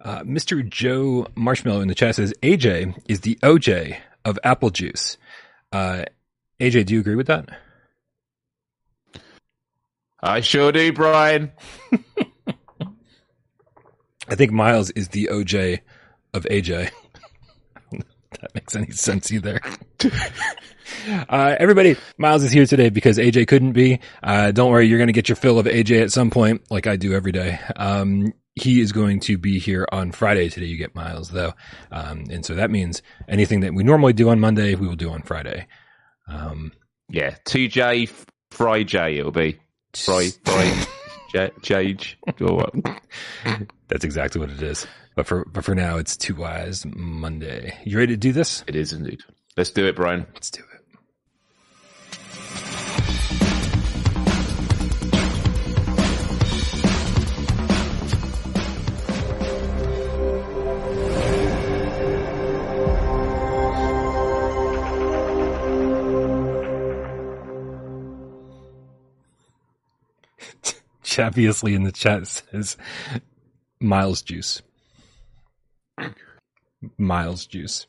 Uh, Mr. Joe Marshmallow in the chat says AJ is the OJ of apple juice. Uh, AJ, do you agree with that? I sure do, Brian. I think Miles is the OJ of AJ. that makes any sense either. uh, everybody, Miles is here today because AJ couldn't be. Uh, don't worry, you're going to get your fill of AJ at some point, like I do every day. Um, he is going to be here on Friday. Today you get Miles though. Um, and so that means anything that we normally do on Monday, we will do on Friday. Um, yeah, 2J, Fry J it'll be. Fry, Fry, J, Jage, or what? That's exactly what it is. But for but for now, it's Two Wise Monday. You ready to do this? It is indeed. Let's do it, Brian. Let's do it. Obviously, in the chat says Miles Juice. Miles Juice.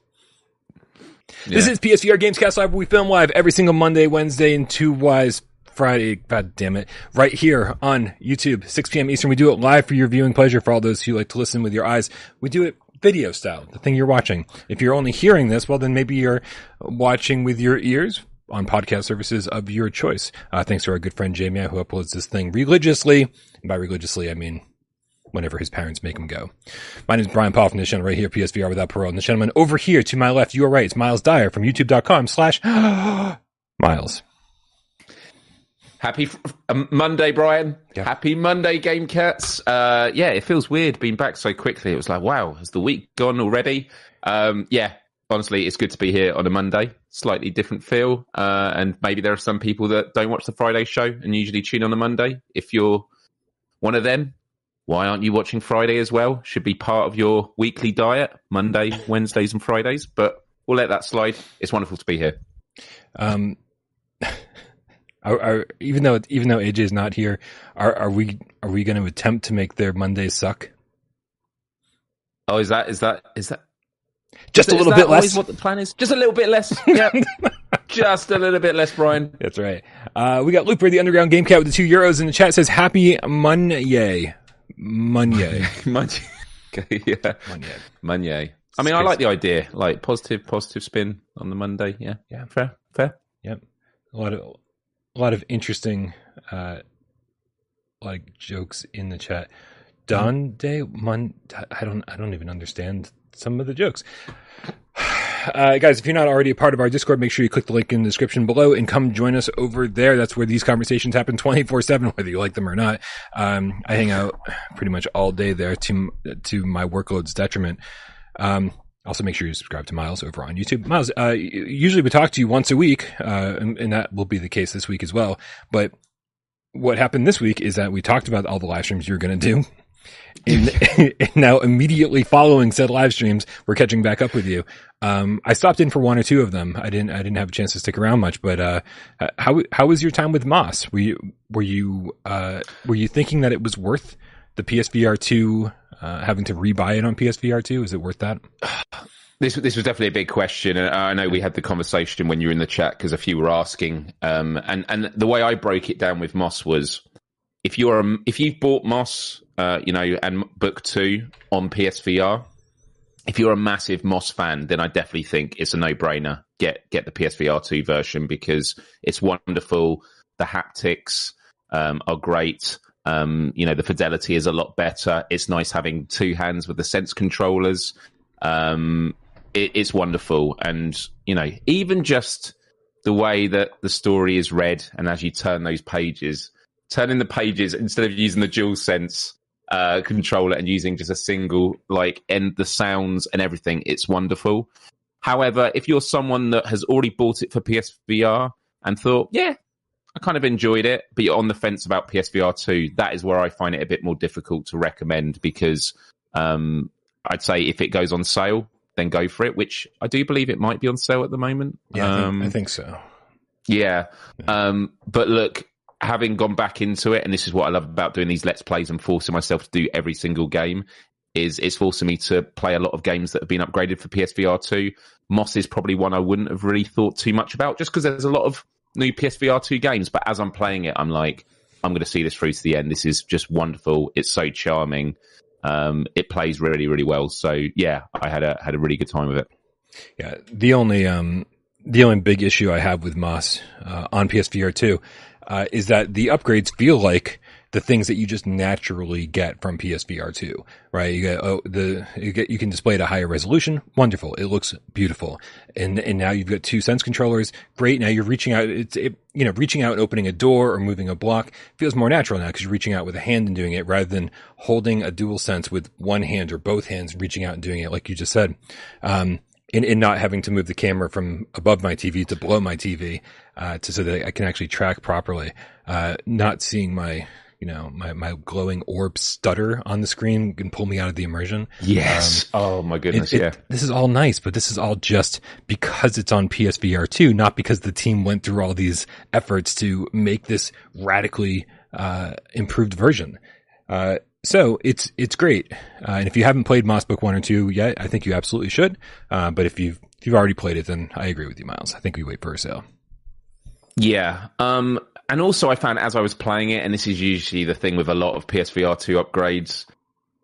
This is PSVR Gamescast Live, we film live every single Monday, Wednesday, and two wise Friday. God damn it. Right here on YouTube, 6 p.m. Eastern. We do it live for your viewing pleasure for all those who like to listen with your eyes. We do it video style, the thing you're watching. If you're only hearing this, well, then maybe you're watching with your ears on podcast services of your choice. Uh, thanks to our good friend Jamie, who uploads this thing religiously. And by religiously, I mean whenever his parents make him go. My name is Brian Paul from the channel right here, PSVR without parole. And the gentleman over here to my left, you are right, it's Miles Dyer from youtube.com slash Miles. Happy f- um, Monday, Brian. Yeah. Happy Monday, Game Cats. Uh, yeah, it feels weird being back so quickly. It was like, wow, has the week gone already? Um, yeah, honestly, it's good to be here on a Monday. Slightly different feel. Uh, and maybe there are some people that don't watch the Friday show and usually tune on a Monday. If you're one of them, why aren't you watching Friday as well? Should be part of your weekly diet, Monday, Wednesdays, and Fridays. But we'll let that slide. It's wonderful to be here. Um, are, are, even though even though AJ is not here, are are we are we going to attempt to make their Mondays suck? Oh, is that is that is that Just a Is little bit always less. What the plan is? Just a little bit less. Yeah, just a little bit less, Brian. That's right. Uh, we got Looper, the underground game cat with the two euros in the chat says happy Monday. Monday. Monye. Okay, yeah, Monday. Monye. I mean, I like the idea, like positive, positive spin on the Monday. Yeah, Yeah. fair, fair. Yep. A lot of a lot of interesting uh like jokes in the chat. Don Day Mon I don't I don't even understand some of the jokes. Uh, guys, if you're not already a part of our Discord, make sure you click the link in the description below and come join us over there. That's where these conversations happen 24 seven, whether you like them or not. Um, I hang out pretty much all day there to, to my workload's detriment. Um, also make sure you subscribe to Miles over on YouTube. Miles, uh, usually we talk to you once a week, uh, and, and that will be the case this week as well. But what happened this week is that we talked about all the live streams you're going to do. And now immediately following said live streams, we're catching back up with you. Um, I stopped in for one or two of them. I didn't, I didn't have a chance to stick around much, but, uh, how, how was your time with Moss? Were you, were you, uh, were you thinking that it was worth the PSVR 2, uh, having to rebuy it on PSVR 2? Is it worth that? This this was definitely a big question, and I know we had the conversation when you were in the chat because a few were asking. Um, and and the way I broke it down with Moss was, if you're a, if you've bought Moss, uh, you know, and Book Two on PSVR, if you're a massive Moss fan, then I definitely think it's a no brainer. Get get the PSVR two version because it's wonderful. The haptics um, are great. Um, you know, the fidelity is a lot better. It's nice having two hands with the sense controllers. Um, it, it's wonderful, and you know, even just the way that the story is read, and as you turn those pages, turning the pages instead of using the dual sense uh, controller and using just a single, like, and the sounds and everything, it's wonderful. However, if you're someone that has already bought it for PSVR and thought, yeah, I kind of enjoyed it, but you're on the fence about PSVR 2, that is where I find it a bit more difficult to recommend because um, I'd say if it goes on sale, then go for it, which I do believe it might be on sale at the moment. Yeah, I think, Um, I think so. yeah. Um, but look, having gone back into it, and this is what I love about doing these Let's Plays and forcing myself to do every single game, is it's forcing me to play a lot of games that have been upgraded for PSVR two. Moss is probably one I wouldn't have really thought too much about, just because there's a lot of new PSVR two games. But as I'm playing it, I'm like, I'm going to see this through to the end. This is just wonderful. It's so charming. Um, it plays really, really well. So yeah, I had a had a really good time with it. Yeah, the only um the only big issue I have with Moss uh, on PSVR two uh, is that the upgrades feel like the things that you just naturally get from PSVR two, right? You get oh the you get you can display it at a higher resolution, wonderful. It looks beautiful, and and now you've got two sense controllers, great. Now you're reaching out. It's it, you know reaching out, and opening a door or moving a block feels more natural now because you're reaching out with a hand and doing it rather than holding a dual sense with one hand or both hands, reaching out and doing it like you just said. Um, in, in not having to move the camera from above my TV to below my TV, uh, to so that I can actually track properly. Uh, not seeing my, you know, my, my glowing orb stutter on the screen and pull me out of the immersion. Yes. Um, oh my goodness. It, yeah. It, this is all nice, but this is all just because it's on PSVR 2, not because the team went through all these efforts to make this radically, uh, improved version. Uh, so it's it's great, uh, and if you haven't played Moss Book one or two yet, I think you absolutely should. Uh, but if you've if you've already played it, then I agree with you, Miles. I think we wait for a sale. Yeah, um, and also I found as I was playing it, and this is usually the thing with a lot of PSVR two upgrades.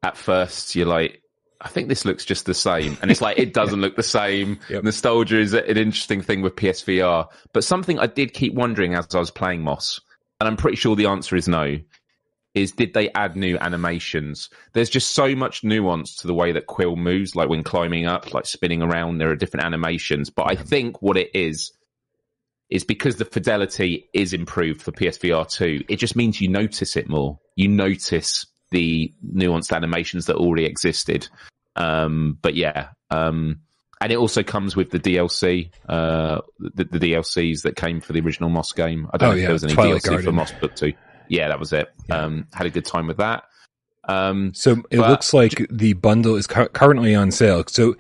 At first, you're like, I think this looks just the same, and it's like it doesn't look the same. Yep. Nostalgia is an interesting thing with PSVR, but something I did keep wondering as I was playing Moss, and I'm pretty sure the answer is no is did they add new animations? There's just so much nuance to the way that Quill moves, like when climbing up, like spinning around, there are different animations. But I think what it is, is because the fidelity is improved for PSVR 2, it just means you notice it more. You notice the nuanced animations that already existed. Um, but yeah, um, and it also comes with the DLC, uh, the, the, DLCs that came for the original Moss game. I don't oh, know if yeah. there was any Twilight DLC Guardian. for Moss Book 2 yeah, that was it. Yeah. Um, had a good time with that. Um, so it but, looks like the bundle is cu- currently on sale. So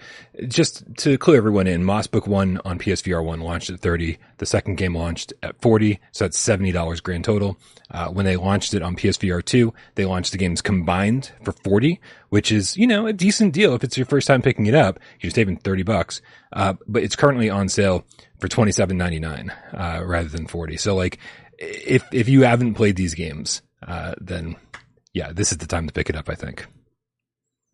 just to clue everyone in, Moss Book 1 on PSVR 1 launched at 30. The second game launched at 40. So that's $70 grand total. Uh, when they launched it on PSVR 2, they launched the games combined for 40, which is, you know, a decent deal. If it's your first time picking it up, you're saving 30 bucks. Uh, but it's currently on sale for 27.99, uh, rather than 40. So like if if you haven't played these games, uh, then yeah, this is the time to pick it up. I think.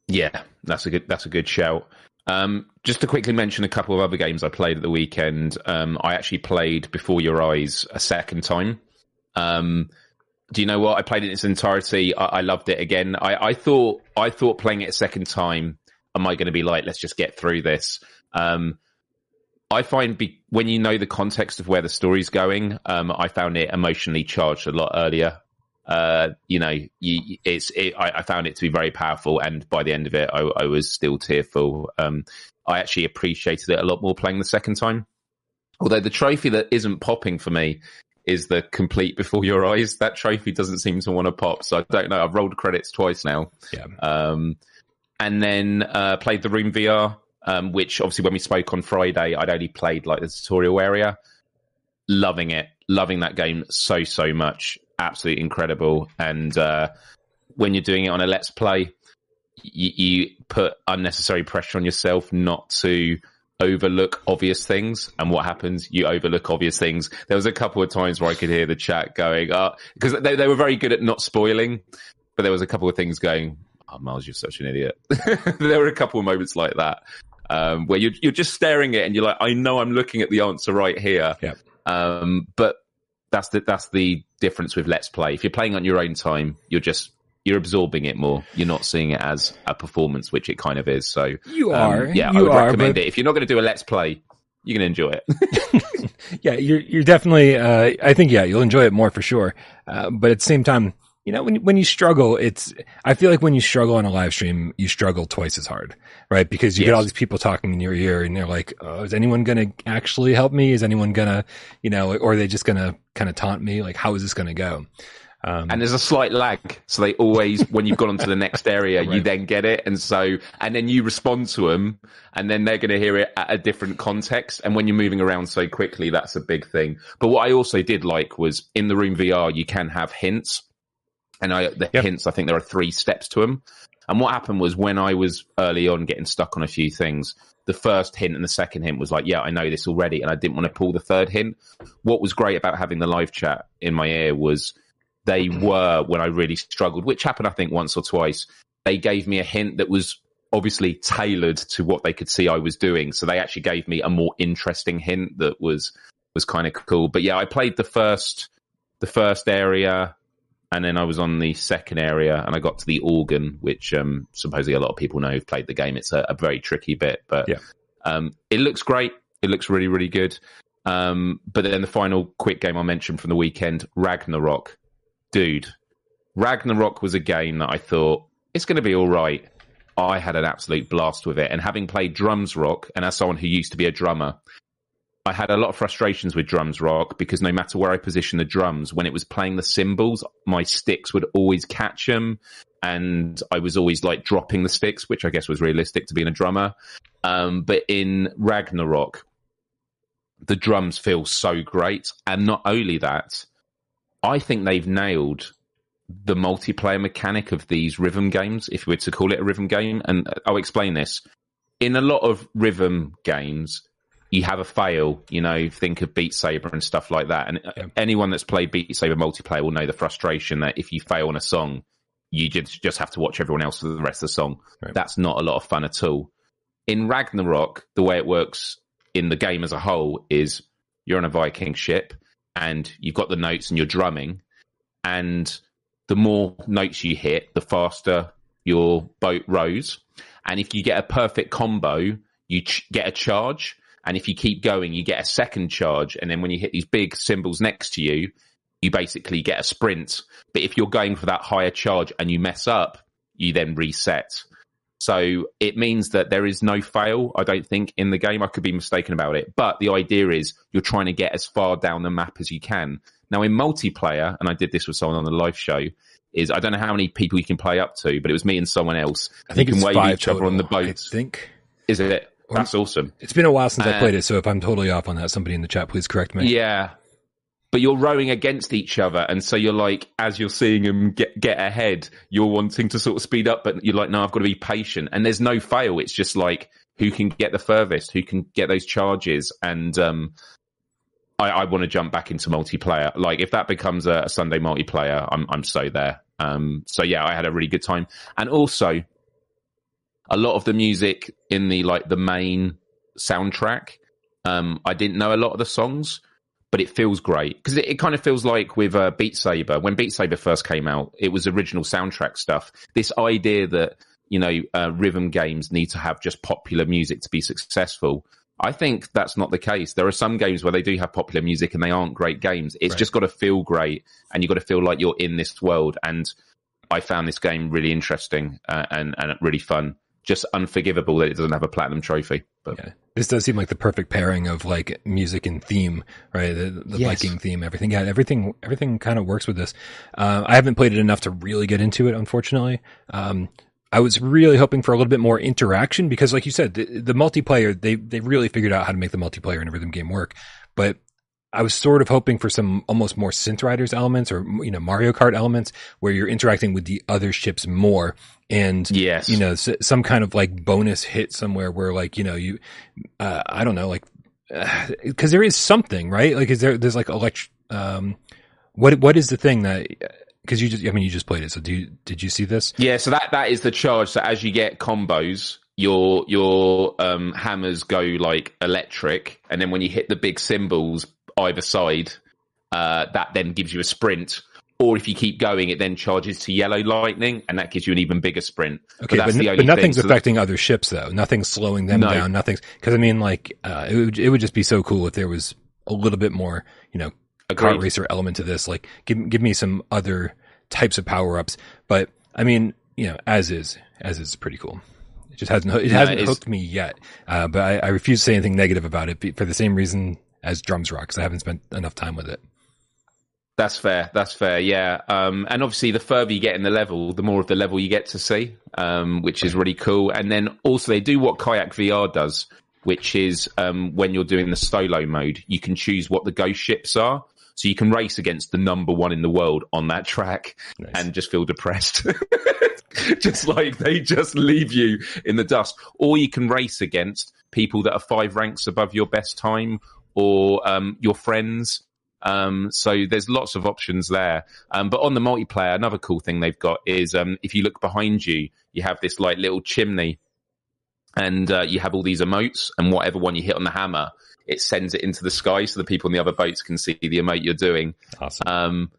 Yeah, that's a good that's a good shout. Um, just to quickly mention a couple of other games I played at the weekend. Um, I actually played Before Your Eyes a second time. Um, do you know what? I played it in its entirety. I, I loved it again. I, I, thought I thought playing it a second time, am I going to be like, let's just get through this? Um, I find be, when you know the context of where the story's going, um, I found it emotionally charged a lot earlier. Uh, you know, you, it's it, I, I, found it to be very powerful, and by the end of it, I, I was still tearful. Um, I actually appreciated it a lot more playing the second time. Although the trophy that isn't popping for me is the complete before your eyes. That trophy doesn't seem to want to pop, so I don't know. I've rolled credits twice now. Yeah. Um, and then uh, played the Room VR um, which obviously when we spoke on Friday, I'd only played like the tutorial area. Loving it, loving that game so so much, absolutely incredible. And uh, when you're doing it on a let's play, you, you put unnecessary pressure on yourself not to overlook obvious things and what happens you overlook obvious things there was a couple of times where i could hear the chat going uh because they, they were very good at not spoiling but there was a couple of things going oh miles you're such an idiot there were a couple of moments like that um, where you're, you're just staring at it and you're like, I know I'm looking at the answer right here. Yeah. Um, but that's the, that's the difference with Let's Play. If you're playing on your own time, you're just, you're absorbing it more. You're not seeing it as a performance, which it kind of is. So you um, are, yeah, you I would are, recommend but... it. If you're not going to do a Let's Play, you're going to enjoy it. yeah, you're, you're definitely, uh, I think, yeah, you'll enjoy it more for sure. Uh, but at the same time, you know, when when you struggle, it's I feel like when you struggle on a live stream, you struggle twice as hard, right? Because you yes. get all these people talking in your ear, and they're like, oh, "Is anyone gonna actually help me? Is anyone gonna, you know, or are they just gonna kind of taunt me? Like, how is this gonna go?" Um, and there's a slight lag, so they always, when you've gone on to the next area, right. you then get it, and so, and then you respond to them, and then they're going to hear it at a different context. And when you're moving around so quickly, that's a big thing. But what I also did like was in the room VR, you can have hints and I, the yep. hints, I think there are three steps to them. And what happened was when I was early on getting stuck on a few things, the first hint and the second hint was like, yeah, I know this already. And I didn't want to pull the third hint. What was great about having the live chat in my ear was they were when I really struggled, which happened, I think, once or twice. They gave me a hint that was obviously tailored to what they could see I was doing. So they actually gave me a more interesting hint that was was kind of cool. But yeah, I played the first the first area and then I was on the second area and I got to the organ, which um, supposedly a lot of people know who've played the game. It's a, a very tricky bit, but Yeah. um, it looks great. It looks really, really good. Um, but then the final quick game I mentioned from the weekend, Ragnarok. Dude, Ragnarok was a game that I thought it's going to be all right. I had an absolute blast with it. And having played drums rock, and as someone who used to be a drummer, I had a lot of frustrations with drums rock because no matter where I positioned the drums, when it was playing the cymbals, my sticks would always catch them. And I was always like dropping the sticks, which I guess was realistic to being a drummer. Um, but in Ragnarok, the drums feel so great. And not only that, I think they've nailed the multiplayer mechanic of these rhythm games, if we were to call it a rhythm game. And I'll explain this. In a lot of rhythm games, you have a fail, you know, think of Beat Saber and stuff like that. And uh, Yeah. anyone that's played Beat Saber multiplayer will know the frustration that if you fail on a song, you just, just have to watch everyone else for the rest of the song. Right. That's not a lot of fun at all. In Ragnarok, the way it works in the game as a whole is you're on a Viking ship and you've got the notes and you're drumming. And the more notes you hit, the faster your boat rows. And if you get a perfect combo, you ch- get a charge. And if you keep going, you get a second charge. And then when you hit these big cymbals next to you, you basically get a sprint. But if you're going for that higher charge and you mess up, you then reset. So it means that there is no fail, I don't think, in the game. I could be mistaken about it. But the idea is you're trying to get as far down the map as you can. Now in multiplayer, and I did this with someone on the live show, is I don't know how many people you can play up to, but it was me and someone else. I think you can it's wave five each other on the total, I think Is it? That's awesome. it's been a while since I played it, so if I'm totally off on that, somebody in the chat, please correct me. Yeah. But you're rowing against each other, and so you're like, as you're seeing them get get ahead, you're wanting to sort of speed up, but you're like, no, I've got to be patient. And there's no fail. It's just like who can get the furthest, who can get those charges, and um, I, I want to jump back into multiplayer. Like if that becomes a, a Sunday multiplayer, I'm I'm so there. Um, so yeah, I had a really good time, and also a lot of the music in the like the main soundtrack. Um, I didn't know a lot of the songs, but it feels great because it, it kind of feels like with uh, Beat Saber. When Beat Saber first came out, it was original soundtrack stuff. This idea that you know uh, rhythm games need to have just popular music to be successful. I think that's not the case. There are some games where they do have popular music and they aren't great games. It's Right. just got to feel great, and you've got to feel like you're in this world. And I found this game really interesting uh, and and really fun. Just unforgivable that it doesn't have a platinum trophy, but Yeah. This does seem like the perfect pairing of like music and theme, right? The, the Yes. Viking theme, everything. Yeah, everything, everything kind of works with this. Uh, I haven't played it enough to really get into it, unfortunately. Um, I was really hoping for a little bit more interaction because, like you said, the, the multiplayer, they, they really figured out how to make the multiplayer in a rhythm game work. But I was sort of hoping for some almost more Synth Riders elements or, you know, Mario Kart elements where you're interacting with the other ships more. And yes, you know, some kind of like bonus hit somewhere where like, you know, you, uh, I don't know, like, because there is something, right? Like, is there, there's like elect, um, what, what is the thing that, because you just, I mean, you just played it. So do you, did you see this? Yeah, so that that is the charge. So as you get combos, your your um, hammers go like electric, and then when you hit the big cymbals either side, uh, that then gives you a sprint. Or if you keep going, it then charges to yellow lightning, and that gives you an even bigger sprint. Okay, but, only but nothing's thing. Affecting other ships though. Nothing's slowing them No. down. Nothing's, cause I mean, like, uh, it would, it would just be so cool if there was a little bit more, you know, kart Agreed. racer element to this. Like, give give me some other types of power ups. But I mean, you know, as is, as is pretty cool. It just hasn't it hasn't hooked me yet. Uh, but I, I refuse to say anything negative about it for the same reason as drums rock because I haven't spent enough time with it. That's fair. That's fair. Yeah. Um, and obviously, the further you get in the level, the more of the level you get to see, um, which is really cool. And then also, they do what Kayak VR does, which is um, when you're doing the solo mode, you can choose what the ghost ships are. So you can race against the number one in the world on that track Nice. and just feel depressed. just like they just leave you in the dust. Or you can race against people that are five ranks above your best time or um, your friends. Um, so there's lots of options there. Um, but on the multiplayer, another cool thing they've got is um, if you look behind you, you have this like little chimney and uh, you have all these emotes and whatever one you hit on the hammer, it sends it into the sky so the people in the other boats can see the emote you're doing. Awesome. Um,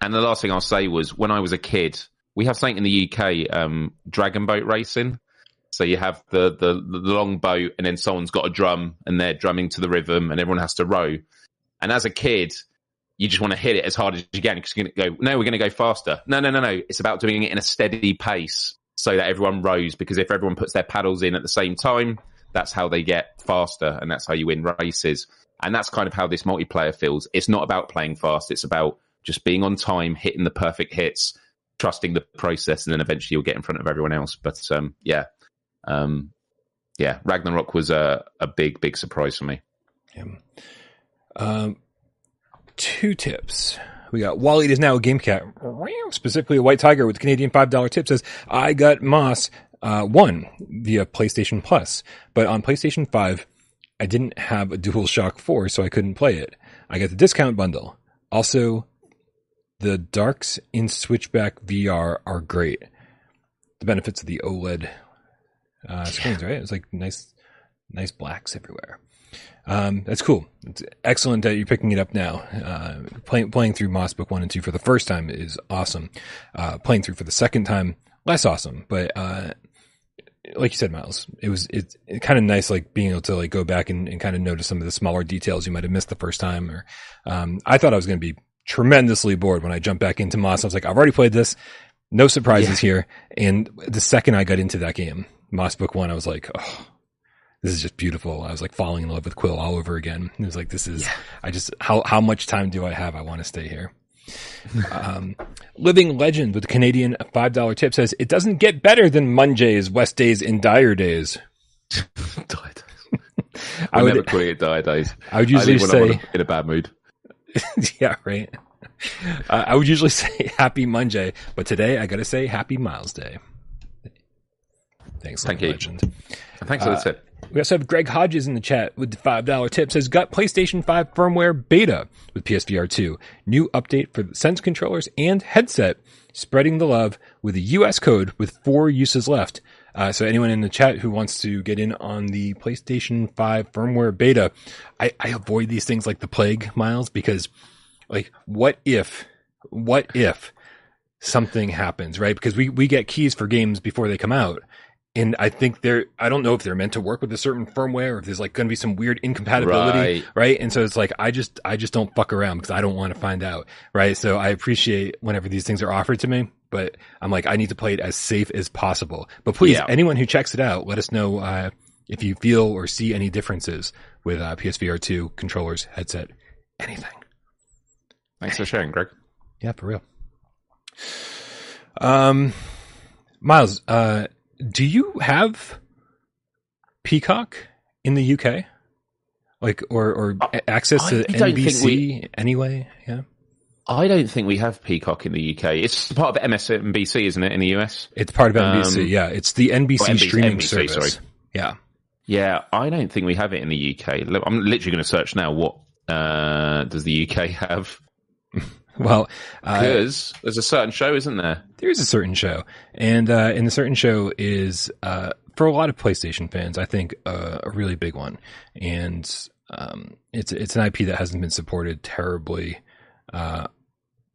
and the last thing I'll say was when I was a kid, we have something in the UK, um, dragon boat racing. So you have the, the, the long boat and then someone's got a drum and they're drumming to the rhythm and everyone has to row. And as a kid, you just want to hit it as hard as you can because you're going to go, no, we're going to go faster. No, no, no, no. It's about doing it in a steady pace so that everyone rows because if everyone puts their paddles in at the same time, that's how they get faster and that's how you win races. And that's kind of how this multiplayer feels. It's not about playing fast. It's about just being on time, hitting the perfect hits, trusting the process, and then eventually you'll get in front of everyone else. But um, yeah, um, yeah, Ragnarok was a, a big, big surprise for me. Yeah. Um, two tips. We got Wally is now a game cat, specifically a white tiger with Canadian $5 tip says, I got Moss, uh, one via PlayStation Plus, but on PlayStation 5, I didn't have a DualShock 4, so I couldn't play it. I got the discount bundle. Also, the darks in Switchback VR are great. The benefits of the OLED uh, screens, right? It's like nice, nice blacks everywhere. Um, that's cool. It's excellent that you're picking it up now. Uh, playing playing through Moss Book One and Two for the first time is awesome. Uh, playing through for the second time, less awesome. But uh, like you said, Miles, it was it's it kind of nice, like being able to like go back and, and kind of notice some of the smaller details you might have missed the first time. Or um, I thought I was going to be tremendously bored when I jumped back into Moss. I was like, I've already played this. No surprises yeah. here. And the second I got into that game, Moss Book One, I was like, oh, this is just beautiful. I was like falling in love with Quill all over again. It was like, this is, yeah. I just, how, how much time do I have? I want to stay here. um, Living Legend with Canadian $5 tip says, it doesn't get better than Munjay's, West Days, and Dire Days. dire days. I would never call it Dire Days. I would usually I say, in a bad mood. yeah, right. Uh, I would usually say Happy Monday, but today I got to say Happy Miles Day. Thanks, Thank you. Legend. Thanks for the uh, tip. We also have Greg Hodges in the chat with the $5 tip says got PlayStation 5 firmware beta with PSVR 2. New update for Sense controllers and headset, spreading the love with a US code with four uses left. Uh, so anyone in the chat who wants to get in on the PlayStation 5 firmware beta, I, I avoid these things like the plague, Miles, because like what if, what if something happens, right? Because we, we get keys for games before they come out and I think they're I don't know if they're meant to work with a certain firmware or if there's like going to be some weird incompatibility, right. right? And so it's like I just I just don't fuck around because I don't want to find out, right? So I appreciate whenever these things are offered to me, but I'm like I need to play it as safe as possible. But please, yeah. anyone who checks it out, let us know uh, if you feel or see any differences with uh, PSVR two controllers, headset, anything. Thanks for sharing, Greg. Yeah, for real. Um, Miles, uh, do you have Peacock in the UK? Like, or, or access to NBC we, anyway? Yeah. I don't think we have Peacock in the UK. It's part of MSNBC, isn't it, in the US? It's part of NBC, um, yeah. It's the NBC, NBC streaming NBC, service. Sorry. Yeah. Yeah, I don't think we have it in the UK. I'm literally going to search now. What uh, does the UK have? Well, uh, because there's a certain show, isn't there? There's a certain show, and uh, and the certain show is uh, for a lot of PlayStation fans, I think uh, a really big one, and um, it's it's an IP that hasn't been supported terribly, uh,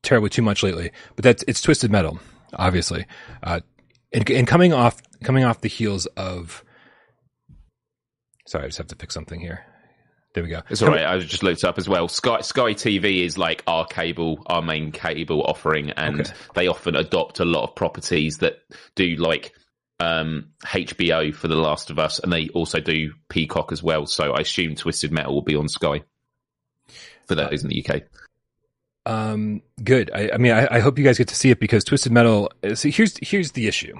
terribly too much lately. But that's it's Twisted Metal, obviously, uh, and, and coming off coming off the heels of. Sorry, I just have to fix something here. There we go. It's all right. I just looked up as well. Sky Sky TV is like our cable, our main cable offering, and okay. they often adopt a lot of properties that do like um, HBO for The Last of Us, and they also do Peacock as well. So I assume Twisted Metal will be on Sky for those uh, in the UK. Um, good. I, I mean, I, I, hope you guys get to see it because Twisted Metal. So here's here's the issue.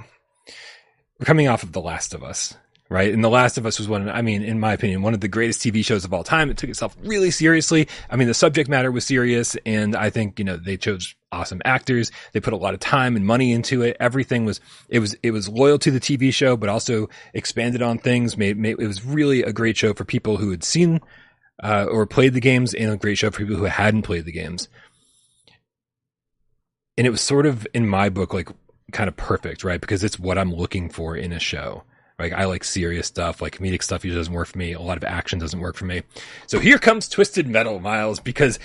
We're coming off of The Last of Us, right? And The Last of Us was one, I mean, in my opinion, one of the greatest TV shows of all time. It took itself really seriously. I mean, the subject matter was serious, and I think, you know, they chose awesome actors. They put a lot of time and money into it. Everything was it was it was loyal to the TV show, but also expanded on things. Made, made it was really a great show for people who had seen uh, or played the games, and a great show for people who hadn't played the games. And it was sort of in my book like kind of perfect, right? Because it's what I'm looking for in a show. Like I like serious stuff, like comedic stuff usually doesn't work for me. A lot of action doesn't work for me. So here comes Twisted Metal, Miles, because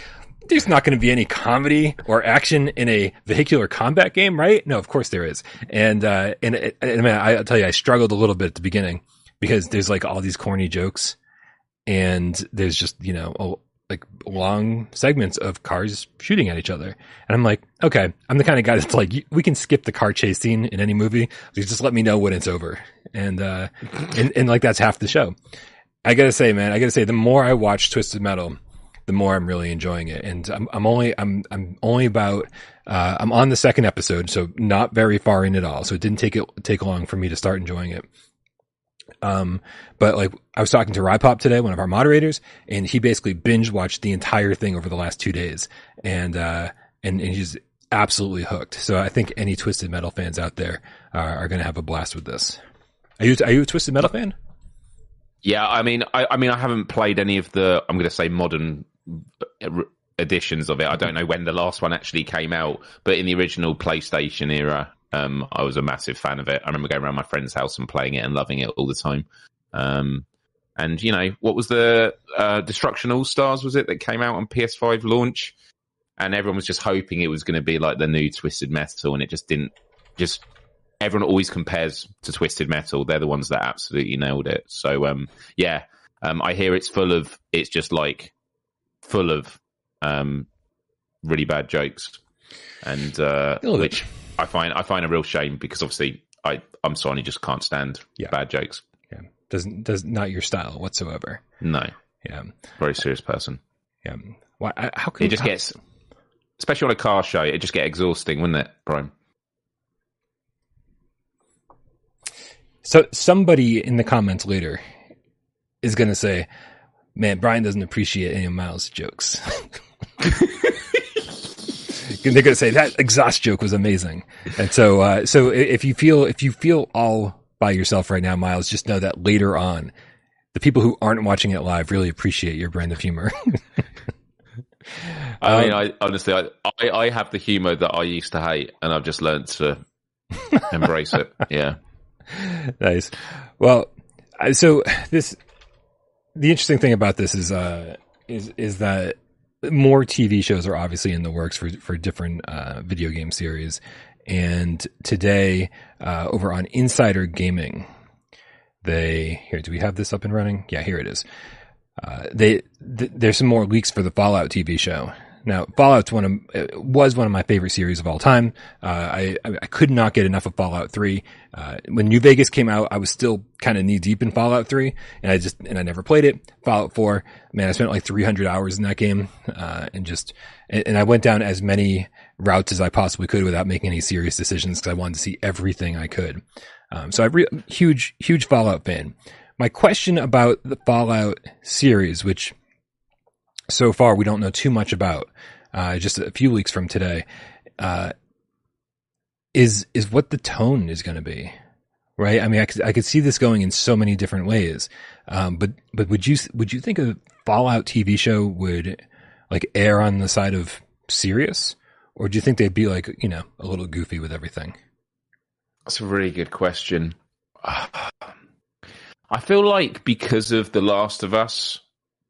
there's not going to be any comedy or action in a vehicular combat game, right? No, of course there is. And, uh, and, and, man, I'll tell you, I struggled a little bit at the beginning because there's like all these corny jokes and there's just, you know, like long segments of cars shooting at each other. And I'm like, okay, I'm the kind of guy that's like, we can skip the car chase scene in any movie. Just let me know when it's over. And, uh, and, and like that's half the show. I gotta say, man, I gotta say, the more I watch Twisted Metal, the more I'm really enjoying it. And I'm, I'm only, I'm, I'm only about, uh, I'm on the second episode, so not very far in at all. So it didn't take it, take long for me to start enjoying it. Um, but like I was talking to Rypop today, one of our moderators, and he basically binge watched the entire thing over the last two days. And, uh, and, and he's absolutely hooked. So I think any Twisted Metal fans out there are, going to have a blast with this. Are you, are you a Twisted Metal fan? Yeah, I mean, I, I mean, I haven't played any of the. I'm going to say modern editions of it. I don't know when the last one actually came out, but in the original PlayStation era, um, I was a massive fan of it. I remember going around my friend's house and playing it and loving it all the time. Um, and you know, what was the uh, Destruction All Stars? Was it that came out on PS5 launch? And everyone was just hoping it was going to be like the new Twisted Metal, and it just didn't. Just everyone always compares to Twisted Metal. They're the ones that absolutely nailed it. So, um, yeah, um, I hear it's full of. It's just like full of um, really bad jokes, and uh, which I find I find a real shame because obviously I I'm sorry, just can't stand yeah. bad jokes. Yeah, doesn't does not your style whatsoever. No. Yeah. Very serious person. Yeah. Why? Uh, how can it just how, gets, especially on a car show, it just get exhausting, wouldn't it, Brian? So somebody in the comments later is going to say, man, Brian doesn't appreciate any of Miles' jokes. they're going to say that exhaust joke was amazing. And so, uh, so if you feel, if you feel all by yourself right now, Miles, just know that later on, the people who aren't watching it live really appreciate your brand of humor. I mean, um, I honestly, I, I, I have the humor that I used to hate, and I've just learned to embrace it. Yeah, nice. Well, so this the interesting thing about this is uh, is is that more TV shows are obviously in the works for for different uh, video game series. And today, uh, over on Insider Gaming, they here. Do we have this up and running? Yeah, here it is. Uh, they th- there's some more leaks for the Fallout TV show, now, Fallout's one of was one of my favorite series of all time. Uh, I I could not get enough of Fallout Three. Uh, when New Vegas came out, I was still kind of knee deep in Fallout Three, and I just and I never played it. Fallout Four, man, I spent like 300 hours in that game, uh, and just and, and I went down as many routes as I possibly could without making any serious decisions because I wanted to see everything I could. Um, so I'm re- huge huge Fallout fan. My question about the Fallout series, which so far we don't know too much about, uh, just a few weeks from today, uh, is is what the tone is going to be, right? I mean, I could I could see this going in so many different ways, um, but but would you would you think a Fallout TV show would like err on the side of serious, or do you think they'd be like you know a little goofy with everything? That's a really good question. I feel like because of The Last of Us,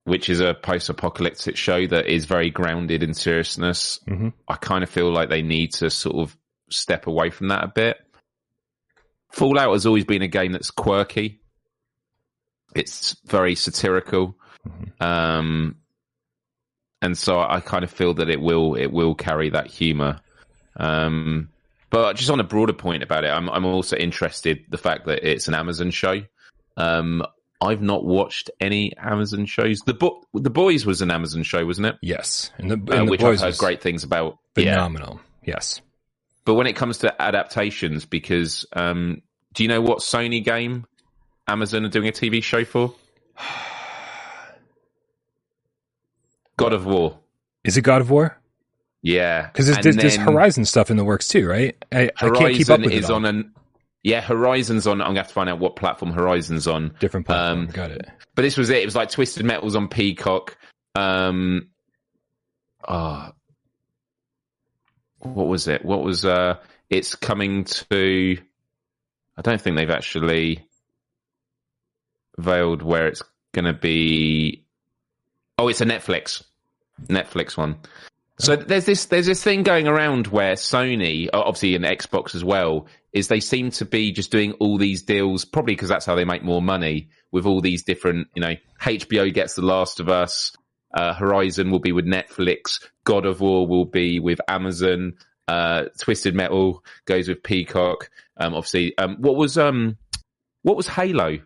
which is a post-apocalyptic show that is very grounded in seriousness. Mm-hmm. I kind of feel like they need to sort of step away from that a bit. Fallout has always been a game that's quirky. It's very satirical, mm-hmm. um, and so I kind of feel that it will it will carry that humor. Um, but just on a broader point about it, I'm I'm also interested the fact that it's an Amazon show. Um, I've not watched any Amazon shows. The bo- the Boys was an Amazon show, wasn't it? Yes, and the, and uh, the which Boys I've heard great things about. Phenomenal. Yeah. Yes, but when it comes to adaptations, because um, do you know what Sony game Amazon are doing a TV show for? God of War. Is it God of War? Yeah, Because there's, there's, there's Horizon stuff in the works too, right? I, I Horizon can't keep up with is it all. on an yeah. Horizon's on. I'm gonna have to find out what platform Horizon's on. different platform. um, Got it. But this was it. It was like Twisted Metals on Peacock. Um, ah, what was it? What was uh? It's coming to. I don't think they've actually veiled where it's going to be. Oh, it's a Netflix, Netflix one. So there's this there's this thing going around where Sony, obviously and Xbox as well, is they seem to be just doing all these deals, probably because that's how they make more money with all these different, you know, HBO gets The Last of Us, uh, Horizon will be with Netflix, God of War will be with Amazon, uh, Twisted Metal goes with Peacock. Um, obviously, um, what was um, what was Halo?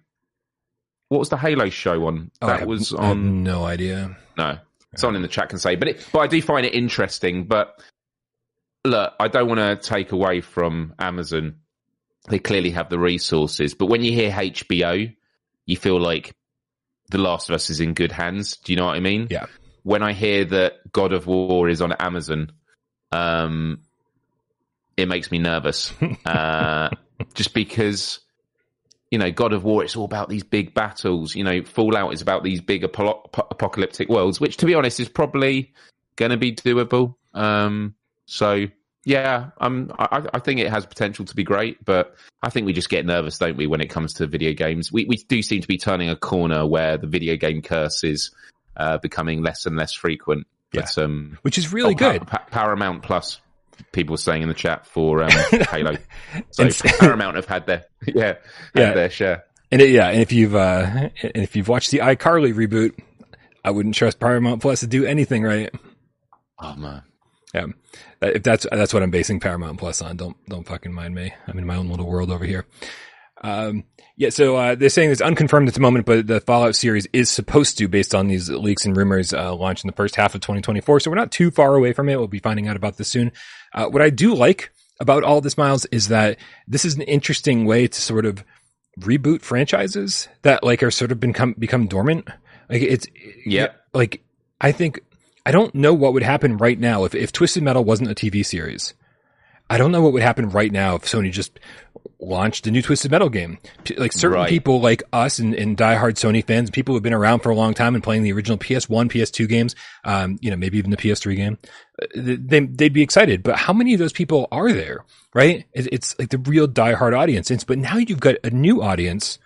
What was the Halo show on? Oh, that was on. no idea. No, someone in the chat can say, but it, but I do find it interesting. But look, I don't want to take away from Amazon. They clearly have the resources, but when you hear HBO, you feel like The Last of Us is in good hands. Do you know what I mean? Yeah. When I hear that God of War is on Amazon, um, it makes me nervous. uh, just because you know, God of War, it's all about these big battles. You know, Fallout is about these big apo- apocalyptic worlds, which, to be honest, is probably going to be doable. Um, so, yeah, um, I, I think it has potential to be great, but I think we just get nervous, don't we, when it comes to video games? We we do seem to be turning a corner where the video game curse is uh, becoming less and less frequent. But, um, Which is really oh, good. Pa- Paramount Plus. People saying in the chat for um, Halo. So Paramount have had their yeah, had Yeah. their share. And it, yeah, and if you've uh, and if you've watched the iCarly reboot, I wouldn't trust Paramount Plus to do anything right. Oh man. Yeah, Uh, if that's that's what I'm basing Paramount Plus on. Don't don't fucking mind me. I'm in my own little world over here. Um, yeah, so uh, they're saying it's unconfirmed at the moment, but the Fallout series is supposed to, based on these leaks and rumors, uh, launch in the first half of 2024. So we're not too far away from it. We'll be finding out about this soon. Uh, what I do like about all this, Miles, is that this is an interesting way to sort of reboot franchises that like are sort of become become dormant. Like it's Yeah. like I think I don't know what would happen right now if if Twisted Metal wasn't a TV series. I don't know what would happen right now if Sony just launched a new Twisted Metal game. Like certain Right. people like us and, and diehard Sony fans, people who've been around for a long time and playing the original PS1, PS2 games, um, you know, maybe even the PS3 game, they, they'd be excited. But how many of those people are there? Right? It, it's like the real diehard audience. It's- But now you've got a new audience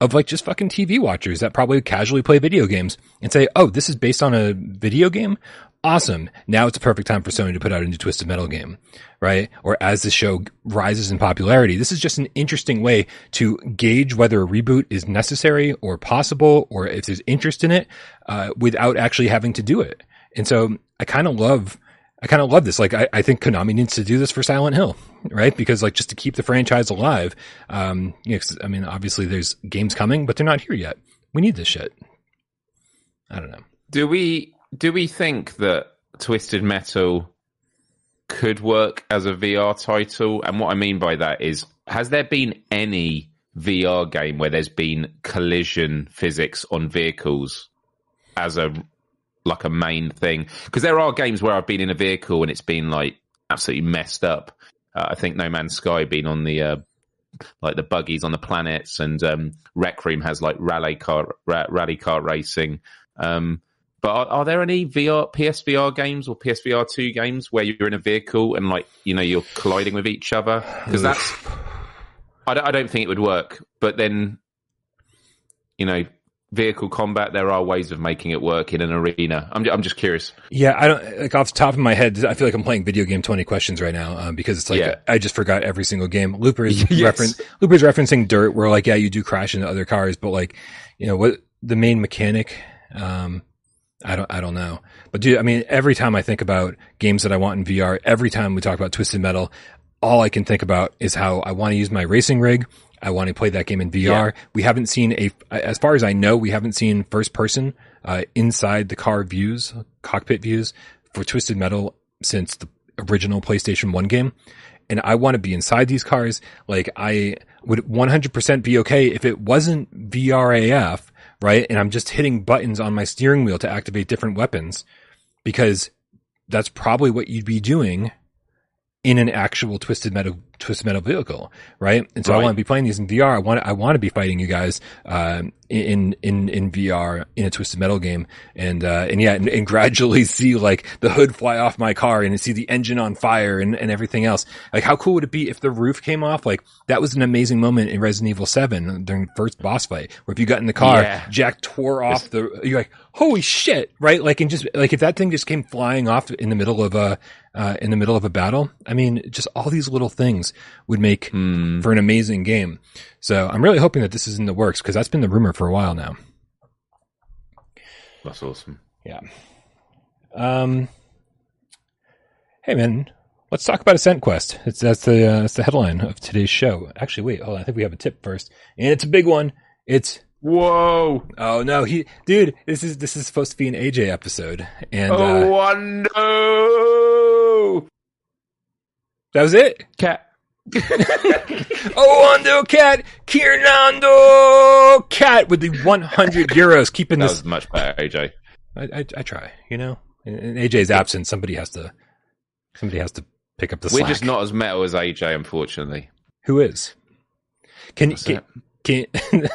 of like just fucking TV watchers that probably casually play video games and say, "Oh, this is based on a video game. Awesome! Now it's a perfect time for Sony to put out a new Twisted Metal game, right?" Or as the show rises in popularity, this is just an interesting way to gauge whether a reboot is necessary or possible, or if there's interest in it, uh, without actually having to do it. And so I kind of love. I kind of love this. Like, I, I think Konami needs to do this for Silent Hill, right? Because like just to keep the franchise alive. Um, you know, I mean, obviously there's games coming, but they're not here yet. We need this shit. I don't know. Do we do we think that Twisted Metal could work as a VR title? And what I mean by that is, has there been any VR game where there's been collision physics on vehicles as a like a main thing? Because there are games where I've been in a vehicle and it's been like absolutely messed up. Uh, I think No Man's Sky being on the uh, like the buggies on the planets, and um, Rec Room has like rally car ra- rally car racing. Um, but are, are there any VR PSVR games or PSVR two games where you're in a vehicle and like you know you're colliding with each other? Because that's I don't, I don't think it would work. But then you know vehicle combat there are ways of making it work in an arena. I'm I'm just curious. Yeah, I don't like off the top of my head. I feel like I'm playing video game 20 questions right now um, because it's like Yeah. I just forgot every single game. Looper is Yes. reference Looper is referencing dirt, where like yeah, you do crash into other cars, but like you know what the main mechanic. Um, I don't I don't know, but dude, I mean, every time I think about games that I want in VR, every time we talk about Twisted Metal, all I can think about is how I want to use my racing rig. I want to play that game in VR. We haven't seen a, as far as I know, we haven't seen first person uh, inside the car views, cockpit views for Twisted Metal since the original PlayStation One game. And I want to be inside these cars. Like I would 100% be okay if it wasn't VRAF, right? And I'm just hitting buttons on my steering wheel to activate different weapons because that's probably what you'd be doing in an actual twisted metal twisted metal vehicle, right? And so Right. I want to be playing these in VR. I want I want to be fighting you guys uh, in in in VR in a twisted metal game, and uh, and yeah, and, and gradually see like the hood fly off my car and see the engine on fire and, and everything else. Like how cool would it be if the roof came off? Like that was an amazing moment in Resident Evil Seven during the first boss fight, where if you got in the car, Yeah. Jack tore off the. You're like, holy shit, right? Like, and just like if that thing just came flying off in the middle of a uh, in the middle of a battle, I mean, just all these little things would make Hmm. for an amazing game. So I'm really hoping that this is in the works because that's been the rumor for a while now. That's awesome. Yeah. Um. Hey man, let's talk about Ascent Quest. It's that's the uh, that's the headline of today's show. Actually, wait, hold on. I think we have a tip first, and it's a big one. It's Whoa! oh no, he dude, this is this is supposed to be an AJ episode, and oh, uh, wonder! that was it. Cat. Oh, Wando Cat, Kiernando Cat with the 100 euros, keeping That this. was much better, AJ. I, I, I try, you know. In, in AJ's absence, somebody has to, somebody has to pick up the We're slack. just not as metal as AJ, unfortunately. Who is? Can What's can can,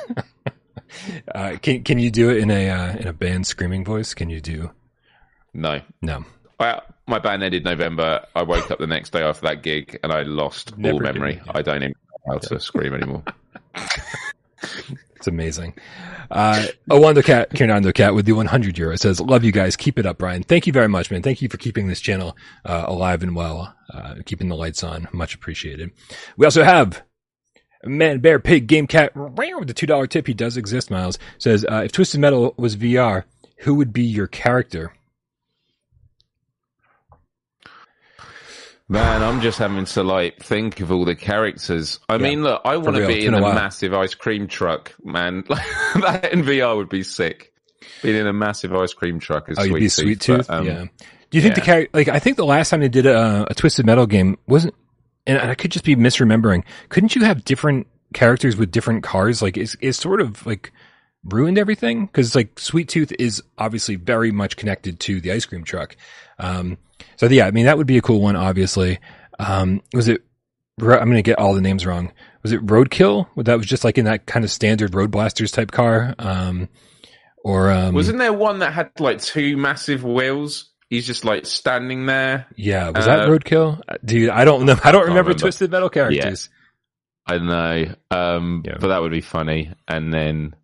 uh, can can you do it in a uh, in a band screaming voice? Can you do? No. No, I, my band ended November. I woke up the next day after that gig and I lost Never all memory. I don't even know how to scream anymore. it's amazing. Uh, Owando Cat, Kiernando Cat with the 100 euro says, "Love you guys. Keep it up, Brian. Thank you very much, man. Thank you for keeping this channel uh, alive and well, uh, keeping the lights on. Much appreciated. We also have." Man, Bear, Pig, Game Cat, with the two dollar tip. He does exist. Miles says, uh, "If Twisted Metal was VR, who would be your character?" Man, I'm just having to like think of all the characters. I mean, look, I want to be It's in a a massive ice cream truck, man. Like, that in VR would be sick. Being in a massive ice cream truck is Oh, you'd sweet be Sweet Tooth. But, um, yeah. Do you think the yeah. character? Like, I think the last time they did a, a Twisted Metal game wasn't, and I could just be misremembering. Couldn't you have different characters with different cars? Like, is is sort of like ruined everything because like Sweet Tooth is obviously very much connected to the ice cream truck. Um, so yeah, I mean that would be a cool one. Obviously, um, was it? I'm going to get all the names wrong. Was it Roadkill? That was just like in that kind of standard Road Blasters type car. Um, or um, Wasn't there one that had like two massive wheels? He's just like standing there. Yeah, was Uh, that Roadkill? Uh, Dude, I don't know. I don't remember, remember. Twisted Metal characters. I know, um, Yeah. but that would be funny. And then,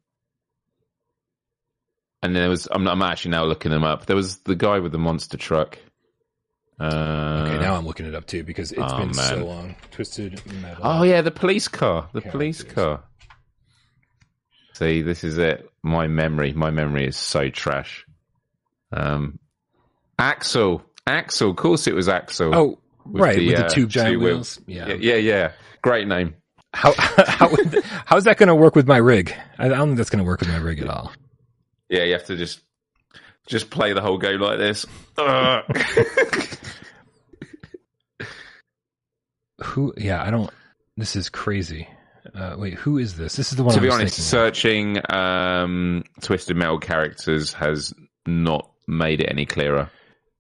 and then there was. I'm, I'm actually now looking them up. There was the guy with the monster truck. Uh, Okay, now I'm looking it up too because it's oh, been so long. Twisted Metal. Oh yeah, the police car. The police car. See, this is it. My memory. My memory is so trash. Um, Axel. Axel. Of course, it was Axel. Oh, With right, the, with the uh, two giant two wheels. wheels. Yeah. yeah, yeah. Great name. How how how's that going to work with my rig? I don't think that's going to work with my rig at all. Yeah, you have to just just play the whole game like this. Ugh. Who? Yeah, I don't. This is crazy. Uh, wait, who is this? This is the one. to I be honest, searching um, Twisted Metal characters has not made it any clearer.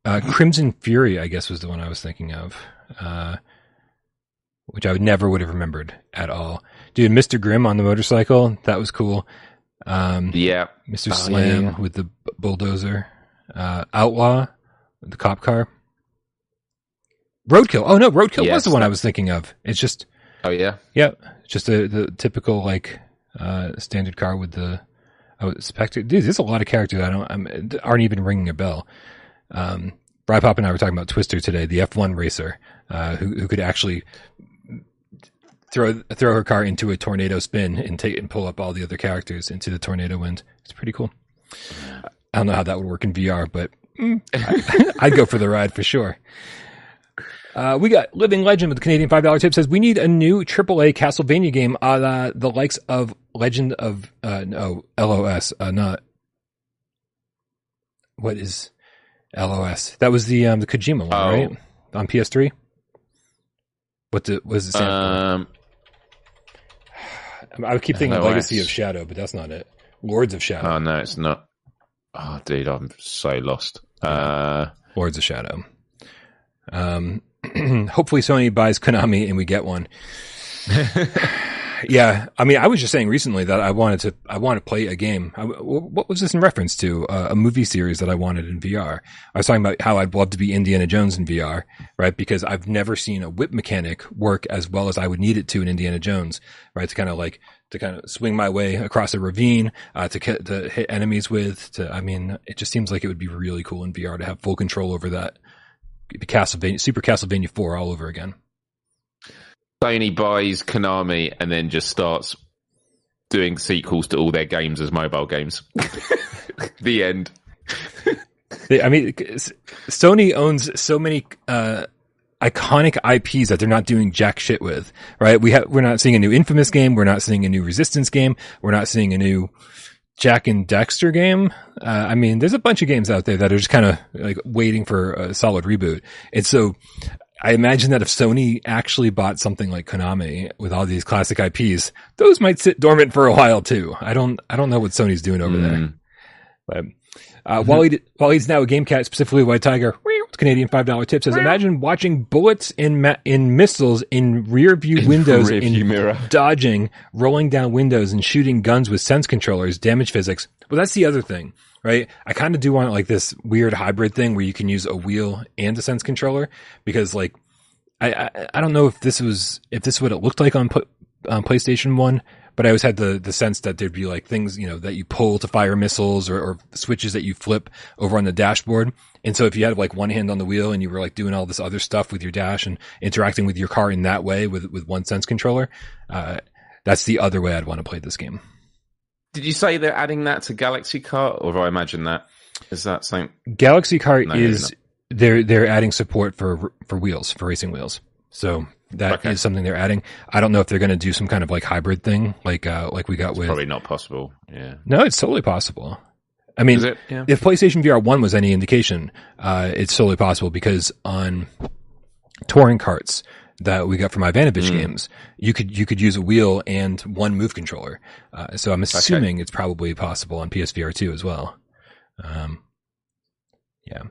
Uh, Crimson Fury, I guess, was the one I was thinking of, uh, which I would never would have remembered at all. Dude, Mister Grimm on the motorcycle, that was cool. Um, Yeah, Mr. Oh, Slam yeah, yeah. with the bulldozer, uh, Outlaw, the cop car, Roadkill. Oh no, Roadkill was the one I was thinking of. It's just, Oh yeah. yeah, just a, the typical like uh, standard car with the oh Spectre. Dude, there's a lot of characters I don't I'm, aren't even ringing a bell. Um, Bry Pop and I were talking about Twister today, the F1 racer, uh, who who could actually throw throw her car into a tornado spin and take and pull up all the other characters into the tornado wind. It's pretty cool. I don't know how that would work in VR, but I, I'd go for the ride for sure. Uh, we got Living Legend with the Canadian five dollar tip says we need a new AAA Castlevania game, a la the likes of Legend of uh, no LOS, uh, not what is LOS? That was the um the Kojima one, Oh. right? On PS3. What the was it? Stand for? I keep thinking LOS. Legacy of Shadow, but that's not it. Lords of Shadow. oh no, it's not. Oh, dude, I'm so lost. Uh, Lords of Shadow. Um, hopefully Sony buys Konami and we get one. yeah, I mean, I was just saying recently that I wanted to, I want to play a game. I, what was this in reference to? Uh, a movie series that I wanted in VR. I was talking about how I'd love to be Indiana Jones in VR, right? Because I've never seen a whip mechanic work as well as I would need it to in Indiana Jones, right? To kind of like to kind of swing my way across a ravine, uh, to to hit enemies with. To, I mean, it just seems like it would be really cool in VR to have full control over that. Castlevania, Super Castlevania Four all over again. Sony buys Konami and then just starts doing sequels to all their games as mobile games. the end. I mean, Sony owns so many uh, iconic IPs that they're not doing jack shit with, right? We have we're not seeing a new Infamous game, we're not seeing a new Resistance game, we're not seeing a new Jak and Daxter game. Uh, I mean, there's a bunch of games out there that are just kind of like waiting for a solid reboot. And so I imagine that if Sony actually bought something like Konami with all these classic IPs, those might sit dormant for a while too. I don't, I don't know what Sony's doing over mm. there. But uh, while he while he's now a game cat, specifically White Tiger, Canadian five dollar tip says, imagine watching bullets in ma- in missiles in rear view windows, rear in mirror. dodging, rolling down windows, and shooting guns with sense controllers. Damage physics. Well, that's the other thing right? I kind of do want like this weird hybrid thing where you can use a wheel and a sense controller because like I I, I don't know if this was if this is what it looked like on, on PlayStation One, but I always had the the sense that there'd be like things you know that you pull to fire missiles or, or switches that you flip over on the dashboard. And so if you had like one hand on the wheel and you were like doing all this other stuff with your dash and interacting with your car in that way with with one sense controller, uh, that's the other way I'd want to play this game. Did you say they're adding that to Galaxy Kart, or have I imagine that? Is that something? Galaxy Kart no, is they're they're adding support for for wheels for racing wheels. So that okay. is something they're adding. I don't know if they're going to do some kind of like hybrid thing, like uh, like we got it's with. Probably not possible. Yeah. No, it's totally possible. I mean, yeah. if PlayStation VR One was any indication, uh, it's totally possible because on Touring Karts, that we got from Ivanovich mm. games, you could you could use a wheel and one move controller. Uh, so I'm assuming okay. it's probably possible on PSVR two as well. Um, yeah,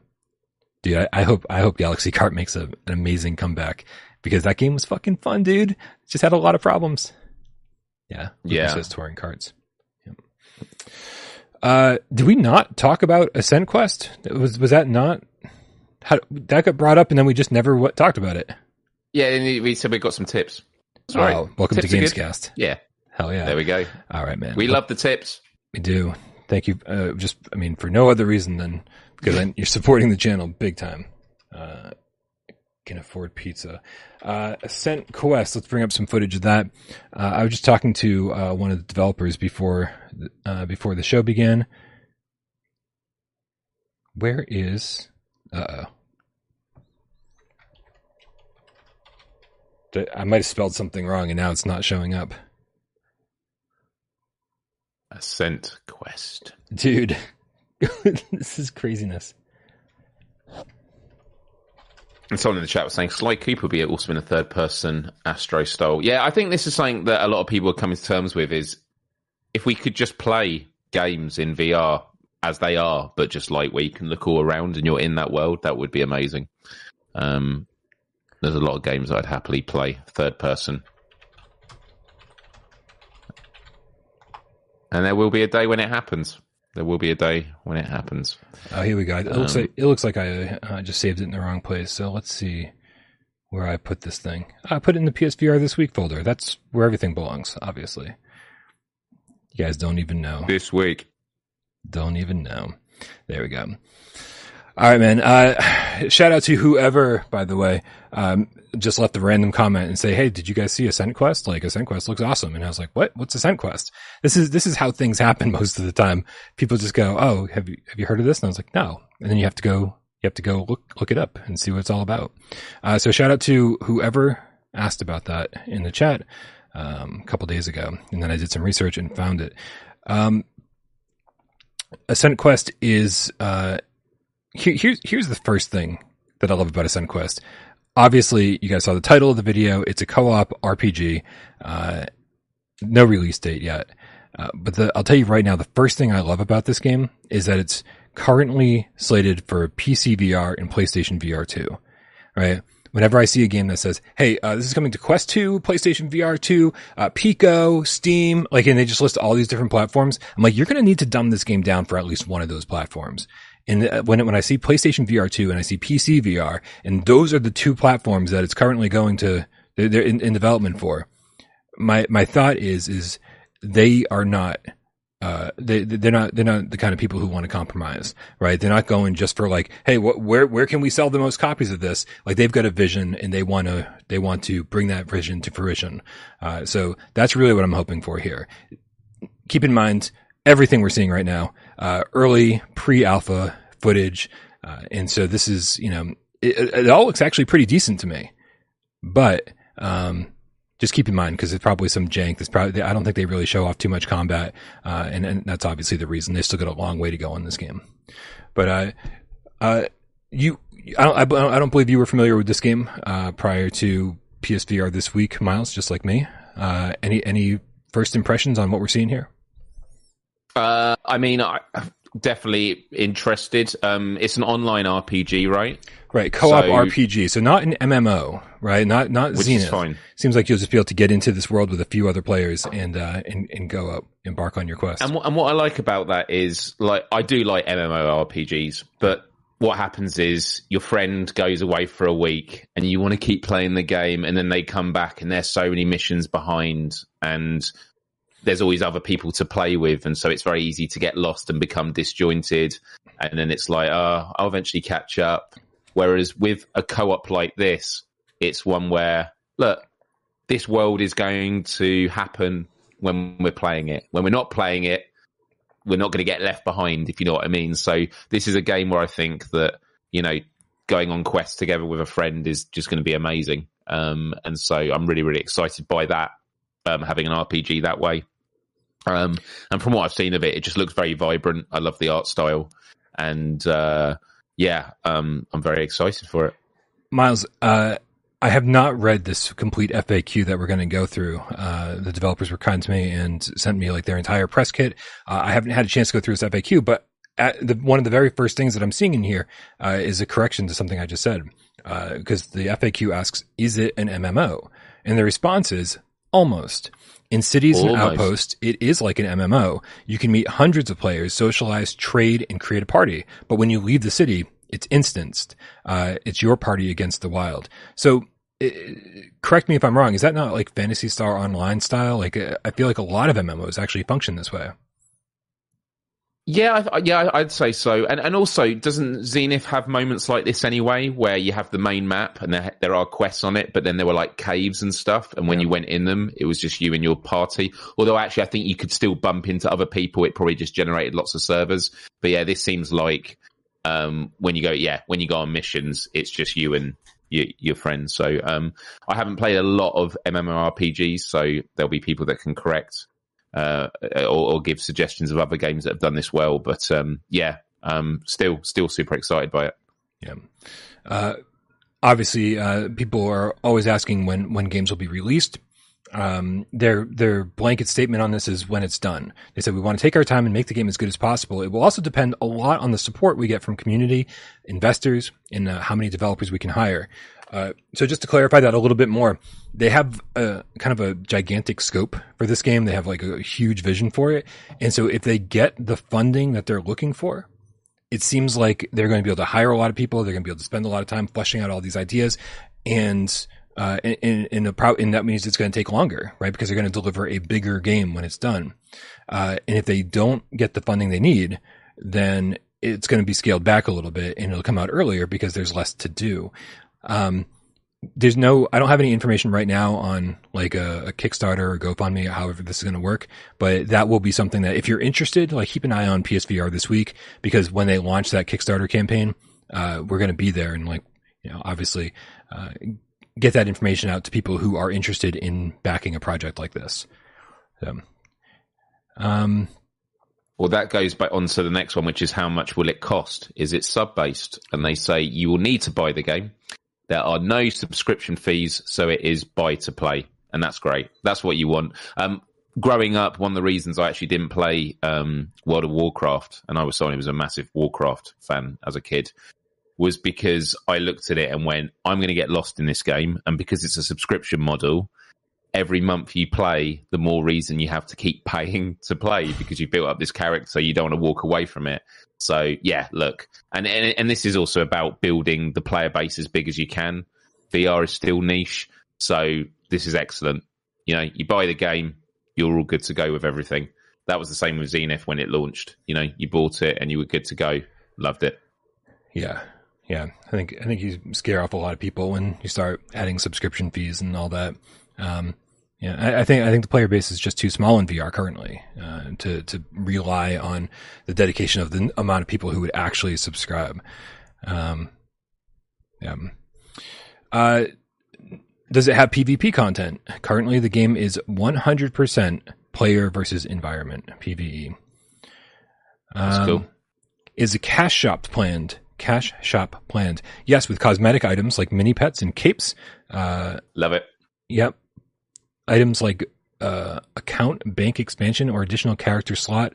dude, I, I, hope I hope Galaxy Kart makes a, an amazing comeback because that game was fucking fun, dude. just had a lot of problems. Yeah, yeah. Says Touring Karts. Yeah. Uh, did we not talk about Ascent Quest? Was was that not? How, that got brought up and then we just never what, talked about it. Yeah, we said we got some tips. Sorry. Oh, welcome tips to Gamescast. Yeah. Hell yeah. There we go. All right, man. We well, love the tips. We do. Thank you. Uh, just, I mean, for no other reason than because you're supporting the channel big time. Uh, can afford pizza. Uh, Ascent Quest. Let's bring up some footage of that. Uh, I was just talking to uh, one of the developers before uh, before the show began. Where is? Uh oh. I might have spelled something wrong and now it's not showing up. Ascent Quest. Dude, this is craziness. And someone in the chat was saying Sly Cooper would be also in a third person Astro style. Yeah, I think this is something that a lot of people are coming to terms with is if we could just play games in VR as they are, but just like where you can look all around and you're in that world, that would be amazing. Um, there's a lot of games I'd happily play third person. And there will be a day when it happens. There will be a day when it happens. Oh, here we go. It um, looks like it looks like I uh, just saved it in the wrong place. So let's see where I put this thing. I put it in the PSVR this week folder. That's where everything belongs. Obviously, you guys don't even know. This week, don't even know. There we go. All right, man. Uh, shout out to whoever, by the way, um, just left a random comment and say, "Hey, did you guys see Ascent Quest? Like Ascent Quest looks awesome." And I was like, "What? What's Ascent Quest?" This is this is how things happen most of the time. People just go, "Oh, have you have you heard of this?" And I was like, "No." And then you have to go you have to go look look it up and see what it's all about. Uh, so shout out to whoever asked about that in the chat um, a couple days ago, and then I did some research and found it. Um, Ascent Quest is uh, here, here's here's the first thing that I love about Ascent Quest. Obviously, you guys saw the title of the video. It's a co-op RPG. Uh, no release date yet, uh, but the, I'll tell you right now, the first thing I love about this game is that it's currently slated for PC VR and PlayStation VR 2. right? Whenever I see a game that says, "Hey, uh, this is coming to Quest 2, PlayStation VR 2, uh, Pico, Steam," like, and they just list all these different platforms, I'm like, you're going to need to dumb this game down for at least one of those platforms. And uh, when when I see PlayStation VR 2 and I see PC VR, and those are the two platforms that it's currently going to they're, they're in, in development for, my my thought is is they are not uh, they they're not they're not the kind of people who want to compromise, right? They're not going just for like, hey, where where can we sell the most copies of this? Like they've got a vision and they want to they want to bring that vision to fruition. Uh, so that's really what I'm hoping for here. Keep in mind everything we're seeing right now, uh, early pre-alpha footage, uh, and so this is you know it, it all looks actually pretty decent to me, but um, just keep in mind because it's probably some jank. There's probably I don't think they really show off too much combat, uh, and and that's obviously the reason they still got a long way to go in this game. But uh, uh, you, I don't, I don't believe you were familiar with this game uh, prior to PSVR this week, Miles, just like me. Any any first impressions on what we're seeing here? Uh, I mean, I, definitely interested. Um, it's an online RPG, right? Right, co-op so, RPG. So not an MMO, right? Not not which Zenith. Is fine. Seems like you'll just be able to get into this world with a few other players and uh, and and go up, embark on your quest. And, and what I like about that is, like, I do like MMO RPGs, but what happens is your friend goes away for a week and you want to keep playing the game and then they come back and there's so many missions behind and there's always other people to play with, and so it's very easy to get lost and become disjointed. And then it's like, oh, I'll eventually catch up. Whereas with a co-op like this, it's one where look, this world is going to happen when we're playing it. When we're not playing it, we're not going to get left behind, if you know what I mean. So this is a game where I think that you know going on quests together with a friend is just going to be amazing. Um, and so I'm really, really excited by that um, having an RPG that way. Um, and from what I've seen of it, it just looks very vibrant. I love the art style, and uh, yeah, um, I'm very excited for it. Miles, uh, I have not read this complete FAQ that we're going to go through. Uh, the developers were kind to me and sent me like their entire press kit. Uh, I haven't had a chance to go through this FAQ, but the, one of the very first things that I'm seeing in here uh, is a correction to something I just said. Because uh, the FAQ asks, "Is it an MMO?" And the response is Almost. In cities Almost. and outposts, it is like an MMO. You can meet hundreds of players, socialize, trade, and create a party. But when you leave the city, it's instanced. Uh, it's your party against the wild. So, it, correct me if I'm wrong. Is that not like Phantasy Star Online style? Like, uh, I feel like a lot of MMOs actually function this way. Yeah, yeah, I'd say so. And and also, doesn't Zenith have moments like this anyway, where you have the main map and there there are quests on it, but then there were like caves and stuff, and when yeah. you went in them, it was just you and your party. Although actually, I think you could still bump into other people. It probably just generated lots of servers. But yeah, this seems like um, when you go, yeah, when you go on missions, it's just you and your, your friends. So um, I haven't played a lot of MMORPGs, so there'll be people that can correct uh, or, or, give suggestions of other games that have done this well. But um, yeah, um, still still super excited by it. Yeah. Uh, obviously, uh, people are always asking when when games will be released. Um, their their blanket statement on this is when it's done. They said we want to take our time and make the game as good as possible. It will also depend a lot on the support we get from community, investors, and uh, how many developers we can hire. Uh, so just to clarify that a little bit more, they have a kind of a gigantic scope for this game. They have like a huge vision for it. And so if they get the funding that they're looking for, it seems like they're going to be able to hire a lot of people. They're going to be able to spend a lot of time fleshing out all these ideas. And, uh, in, in a pro- and that means it's going to take longer, right? Because they're going to deliver a bigger game when it's done. Uh, and if they don't get the funding they need, then it's going to be scaled back a little bit and it'll come out earlier because there's less to do. Um, there's no, I don't have any information right now on like a, a Kickstarter or GoFundMe, however this is going to work, but that will be something that if you're interested, like keep an eye on PSVR this week because when they launch that Kickstarter campaign, uh, we're going to be there and like, you know, obviously, uh, get that information out to people who are interested in backing a project like this. So, um, well, that goes on to the next one, which is how much will it cost? Is it sub based? And they say you will need to buy the game there are no subscription fees, so it is buy to play, and that's great. That's what you want. Um, growing up, one of the reasons I actually didn't play um, World of Warcraft, and I was someone who was a massive Warcraft fan as a kid, was because I looked at it and went, I'm going to get lost in this game. And because it's a subscription model, every month you play, the more reason you have to keep paying to play because you've built up this character. You don't want to walk away from it. So yeah, look, and, and and this is also about building the player base as big as you can. VR is still niche, so this is excellent. You know, you buy the game, you're all good to go with everything. That was the same with Zenith when it launched. You know, you bought it and you were good to go. Loved it. Yeah, yeah. I think I think you scare off a lot of people when you start adding subscription fees and all that. Um, yeah, I, I, think I think the player base is just too small in VR currently uh, to to rely on the dedication of the amount of people who would actually subscribe. Um, yeah. Uh, does it have PvP content? Currently, the game is 100% player versus environment PVE. Um, cool. Is a cash shop planned? Cash shop planned? Yes, with cosmetic items like mini pets and capes. Uh, Love it. Yep items like uh, account, bank expansion, or additional character slot.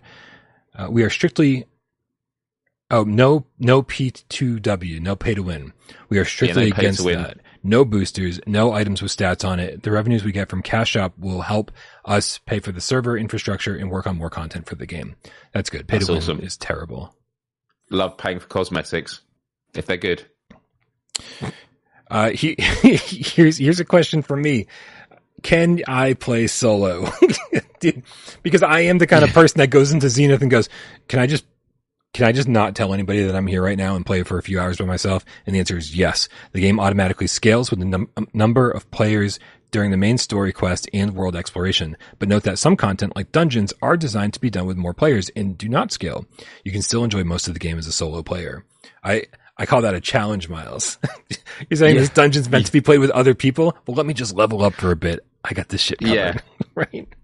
Uh, we are strictly oh no no P2W, no pay to win. We are strictly yeah, no against that. No boosters, no items with stats on it. The revenues we get from Cash Shop will help us pay for the server infrastructure and work on more content for the game. That's good. Pay That's to awesome. win is terrible. Love paying for cosmetics if they're good. Uh, he, here's here's a question for me can I play solo? because I am the kind of person that goes into Zenith and goes, can I just, can I just not tell anybody that I'm here right now and play for a few hours by myself? And the answer is yes. The game automatically scales with the num- um, number of players during the main story quest and world exploration. But note that some content like dungeons are designed to be done with more players and do not scale. You can still enjoy most of the game as a solo player. I, I call that a challenge, Miles. You're saying yeah. this dungeon's meant to be played with other people? Well, let me just level up for a bit. I got this shit covered. Yeah. right.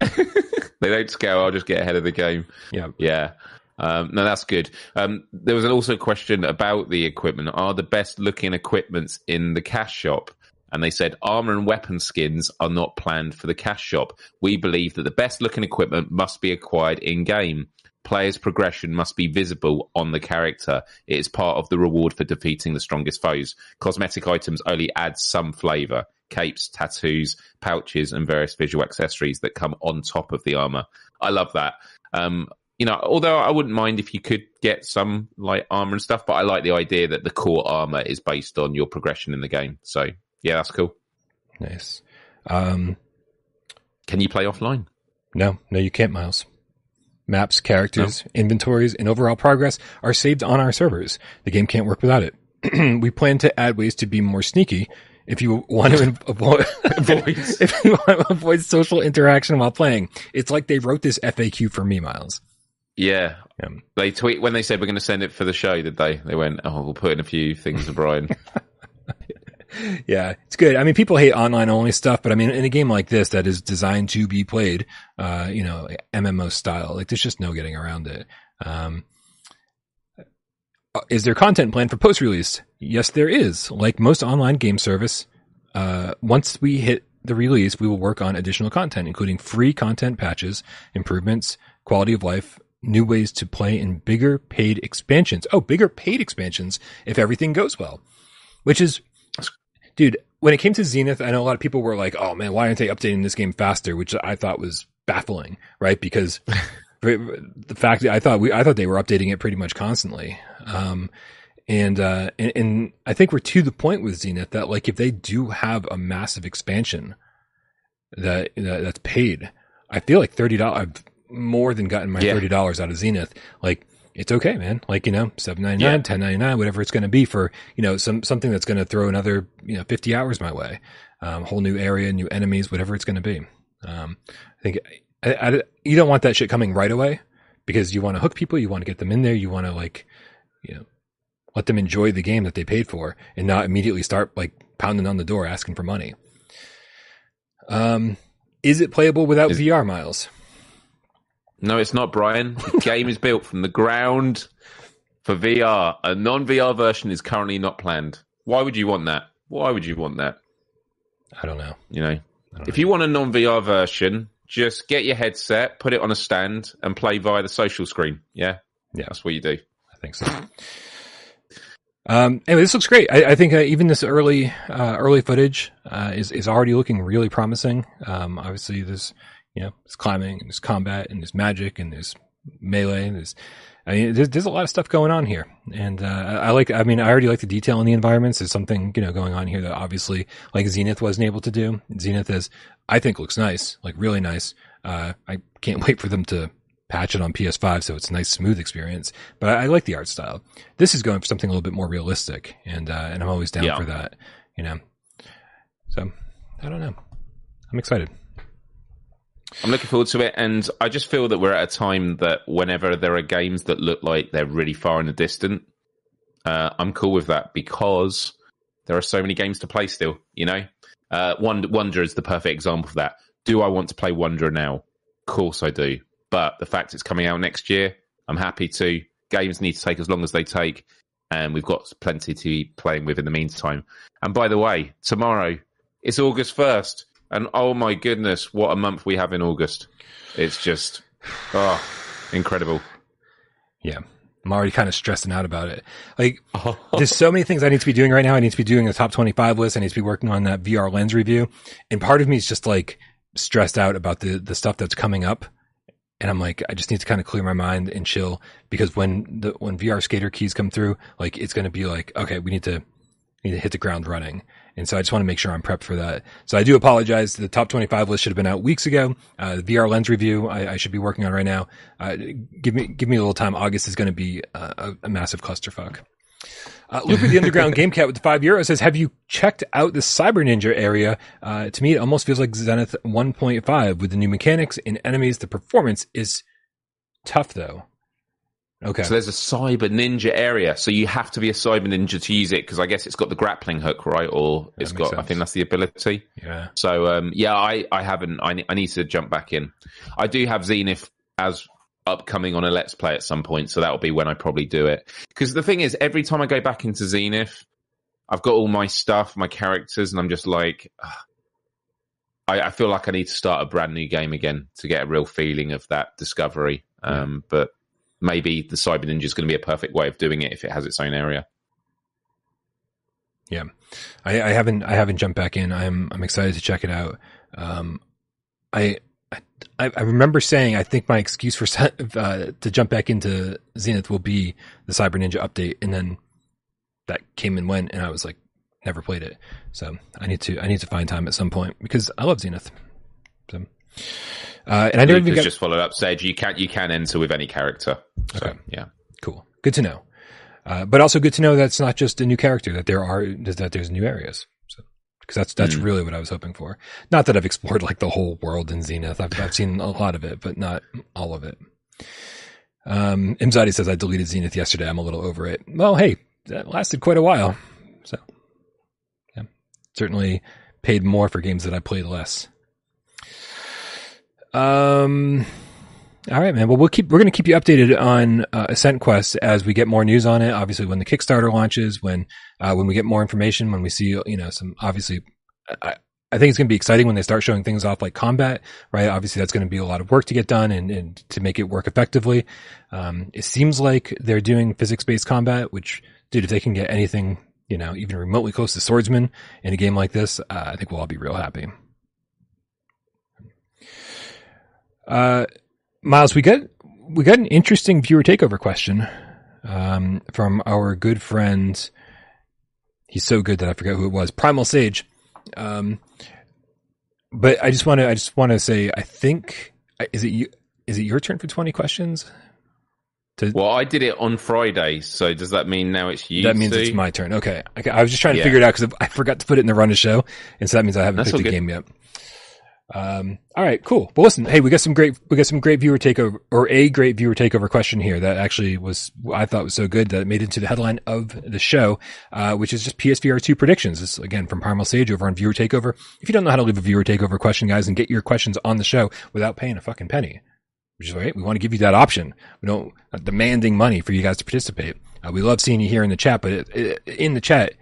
they don't scale. I'll just get ahead of the game. Yeah. Yeah. Um, no, that's good. Um, there was also a question about the equipment. Are the best looking equipments in the cash shop? And they said armor and weapon skins are not planned for the cash shop. We believe that the best looking equipment must be acquired in game. Players' progression must be visible on the character. It is part of the reward for defeating the strongest foes. Cosmetic items only add some flavor capes, tattoos, pouches, and various visual accessories that come on top of the armor. I love that. Um, you know, although I wouldn't mind if you could get some like armor and stuff, but I like the idea that the core armor is based on your progression in the game. So yeah, that's cool. Nice. Um, Can you play offline? No, no, you can't, Miles. Maps, characters, no. inventories, and overall progress are saved on our servers. The game can't work without it. we plan to add ways to be more sneaky if you want to avoid, if you want to avoid social interaction while playing. It's like they wrote this FAQ for me, Miles. Yeah. yeah. They tweet when they said we're going to send it for the show, did they? They went, oh, we'll put in a few things for Brian. yeah, it's good. I mean, people hate online only stuff, but I mean, in a game like this that is designed to be played, uh, you know, MMO style, like there's just no getting around it. Um, is there content planned for post release? Yes, there is. Like most online game service, uh, once we hit the release, we will work on additional content, including free content patches, improvements, quality of life, new ways to play, and bigger paid expansions. Oh, bigger paid expansions if everything goes well. Which is, dude, when it came to Zenith, I know a lot of people were like, oh man, why aren't they updating this game faster? Which I thought was baffling, right? Because the fact that I thought we, I thought they were updating it pretty much constantly. Um, and, uh, and, and I think we're to the point with Zenith that like if they do have a massive expansion that, that that's paid, I feel like thirty dollars. I've more than gotten my yeah. thirty dollars out of Zenith. Like it's okay, man. Like you know, seven ninety nine, ten ninety nine, whatever it's going to be for you know some something that's going to throw another you know fifty hours my way, um, whole new area, new enemies, whatever it's going to be. Um, I think I, I, you don't want that shit coming right away because you want to hook people, you want to get them in there, you want to like, you know, let them enjoy the game that they paid for and not immediately start like pounding on the door asking for money. Um, is it playable without is, VR, Miles? No, it's not, Brian. The game is built from the ground for VR. A non VR version is currently not planned. Why would you want that? Why would you want that? I don't know. You know, if know. you want a non VR version, just get your headset, put it on a stand, and play via the social screen. Yeah, yeah, that's what you do. Think so. Um, anyway, this looks great. I, I think uh, even this early uh, early footage uh, is is already looking really promising. Um, obviously, there's you know there's climbing and there's combat and there's magic and there's melee and there's I mean there's, there's a lot of stuff going on here, and uh, I, I like. I mean, I already like the detail in the environments. There's something you know going on here that obviously like Zenith wasn't able to do. Zenith is I think looks nice, like really nice. Uh, I can't wait for them to patch it on PS5 so it's a nice smooth experience. But I, I, like the art style. This is going for something a little bit more realistic, and uh, and I'm always down yeah. for that. You know, so I don't know. I'm excited. I'm looking forward to it, and I just feel that we're at a time that whenever there are games that look like they're really far in the distant, uh, I'm cool with that because there are so many games to play still. You know, uh, Wonder is the perfect example of that. Do I want to play Wonder now? Of course I do. But the fact it's coming out next year, I'm happy to. Games need to take as long as they take, and we've got plenty to be playing with in the meantime. And by the way, tomorrow it's August 1st, and oh my goodness, what a month we have in August. It's just, oh, incredible. Yeah. I'm already kind of stressing out about it. Like, there's so many things I need to be doing right now. I need to be doing a top 25 list. I need to be working on that VR lens review. And part of me is just like stressed out about the, the stuff that's coming up and I'm like, I just need to kind of clear my mind and chill because when the when VR skater keys come through, like it's going to be like, okay, we need to need to hit the ground running. And so I just want to make sure I'm prepped for that. So I do apologize. The top 25 list should have been out weeks ago. Uh, the VR lens review I, I, should be working on right now. Uh, give me give me a little time. August is going to be a, a massive clusterfuck. Uh, Luke the Underground Game Cat with the five euro says, "Have you checked out the Cyber Ninja area? Uh, to me, it almost feels like Zenith 1.5 with the new mechanics and enemies. The performance is tough, though." Okay. So there's a Cyber Ninja area, so you have to be a Cyber Ninja to use it because I guess it's got the grappling hook, right? Or it's got, sense. I think that's the ability. Yeah. So um, yeah, I I haven't. I I need to jump back in. I do have Zenith as upcoming on a let's play at some point, so that'll be when I probably do it. Because the thing is, every time I go back into Zenith, I've got all my stuff, my characters, and I'm just like, I, I, feel like I need to start a brand new game again to get a real feeling of that discovery. Um, but maybe the Cyber Ninja is going to be a perfect way of doing it if it has its own area. Yeah, I, I haven't I haven't jumped back in. I'm I'm excited to check it out. Um, I I, I, remember saying I think my excuse for uh, to jump back into Zenith will be the Cyber Ninja update, and then that came and went, and I was like, never played it. So I need to I need to find time at some point because I love Zenith. So, uh, and I never even got... just followed up stage. You can you can enter with any character. So, okay. Yeah. Cool. Good to know. Uh, but also good to know that it's not just a new character; that there are that there's new areas because that's that's mm. really what I was hoping for. Not that I've explored like the whole world in Zenith. I've I've seen a lot of it, but not all of it. Um, Imzadi says I deleted Zenith yesterday. I'm a little over it. Well, hey, that lasted quite a while, so yeah, certainly paid more for games that I played less. Um. All right, man. Well, we'll keep we're going to keep you updated on uh, Ascent Quest as we get more news on it. Obviously, when the Kickstarter launches, when uh, when we get more information, when we see you know some obviously, I, I think it's going to be exciting when they start showing things off like combat, right? Obviously, that's going to be a lot of work to get done and, and to make it work effectively. Um, it seems like they're doing physics based combat, which, dude, if they can get anything, you know, even remotely close to swordsman in a game like this, uh, I think we'll all be real happy. Uh, Miles, we got we got an interesting viewer takeover question um, from our good friend. He's so good that I forget who it was. Primal Sage. Um, but I just want to I just want to say I think is it you is it your turn for twenty questions? To, well, I did it on Friday, so does that mean now it's you? That means it's my turn. Okay, okay. I was just trying to yeah. figure it out because I forgot to put it in the run of show, and so that means I haven't That's picked the game yet. Um, all right, cool. Well, listen, hey, we got some great, we got some great viewer takeover or a great viewer takeover question here that actually was, I thought was so good that it made it into the headline of the show, uh, which is just PSVR 2 predictions. This again from Primal Sage over on viewer takeover. If you don't know how to leave a viewer takeover question, guys, and get your questions on the show without paying a fucking penny, which is right. We want to give you that option. We don't uh, demanding money for you guys to participate. Uh, we love seeing you here in the chat, but it, it, in the chat,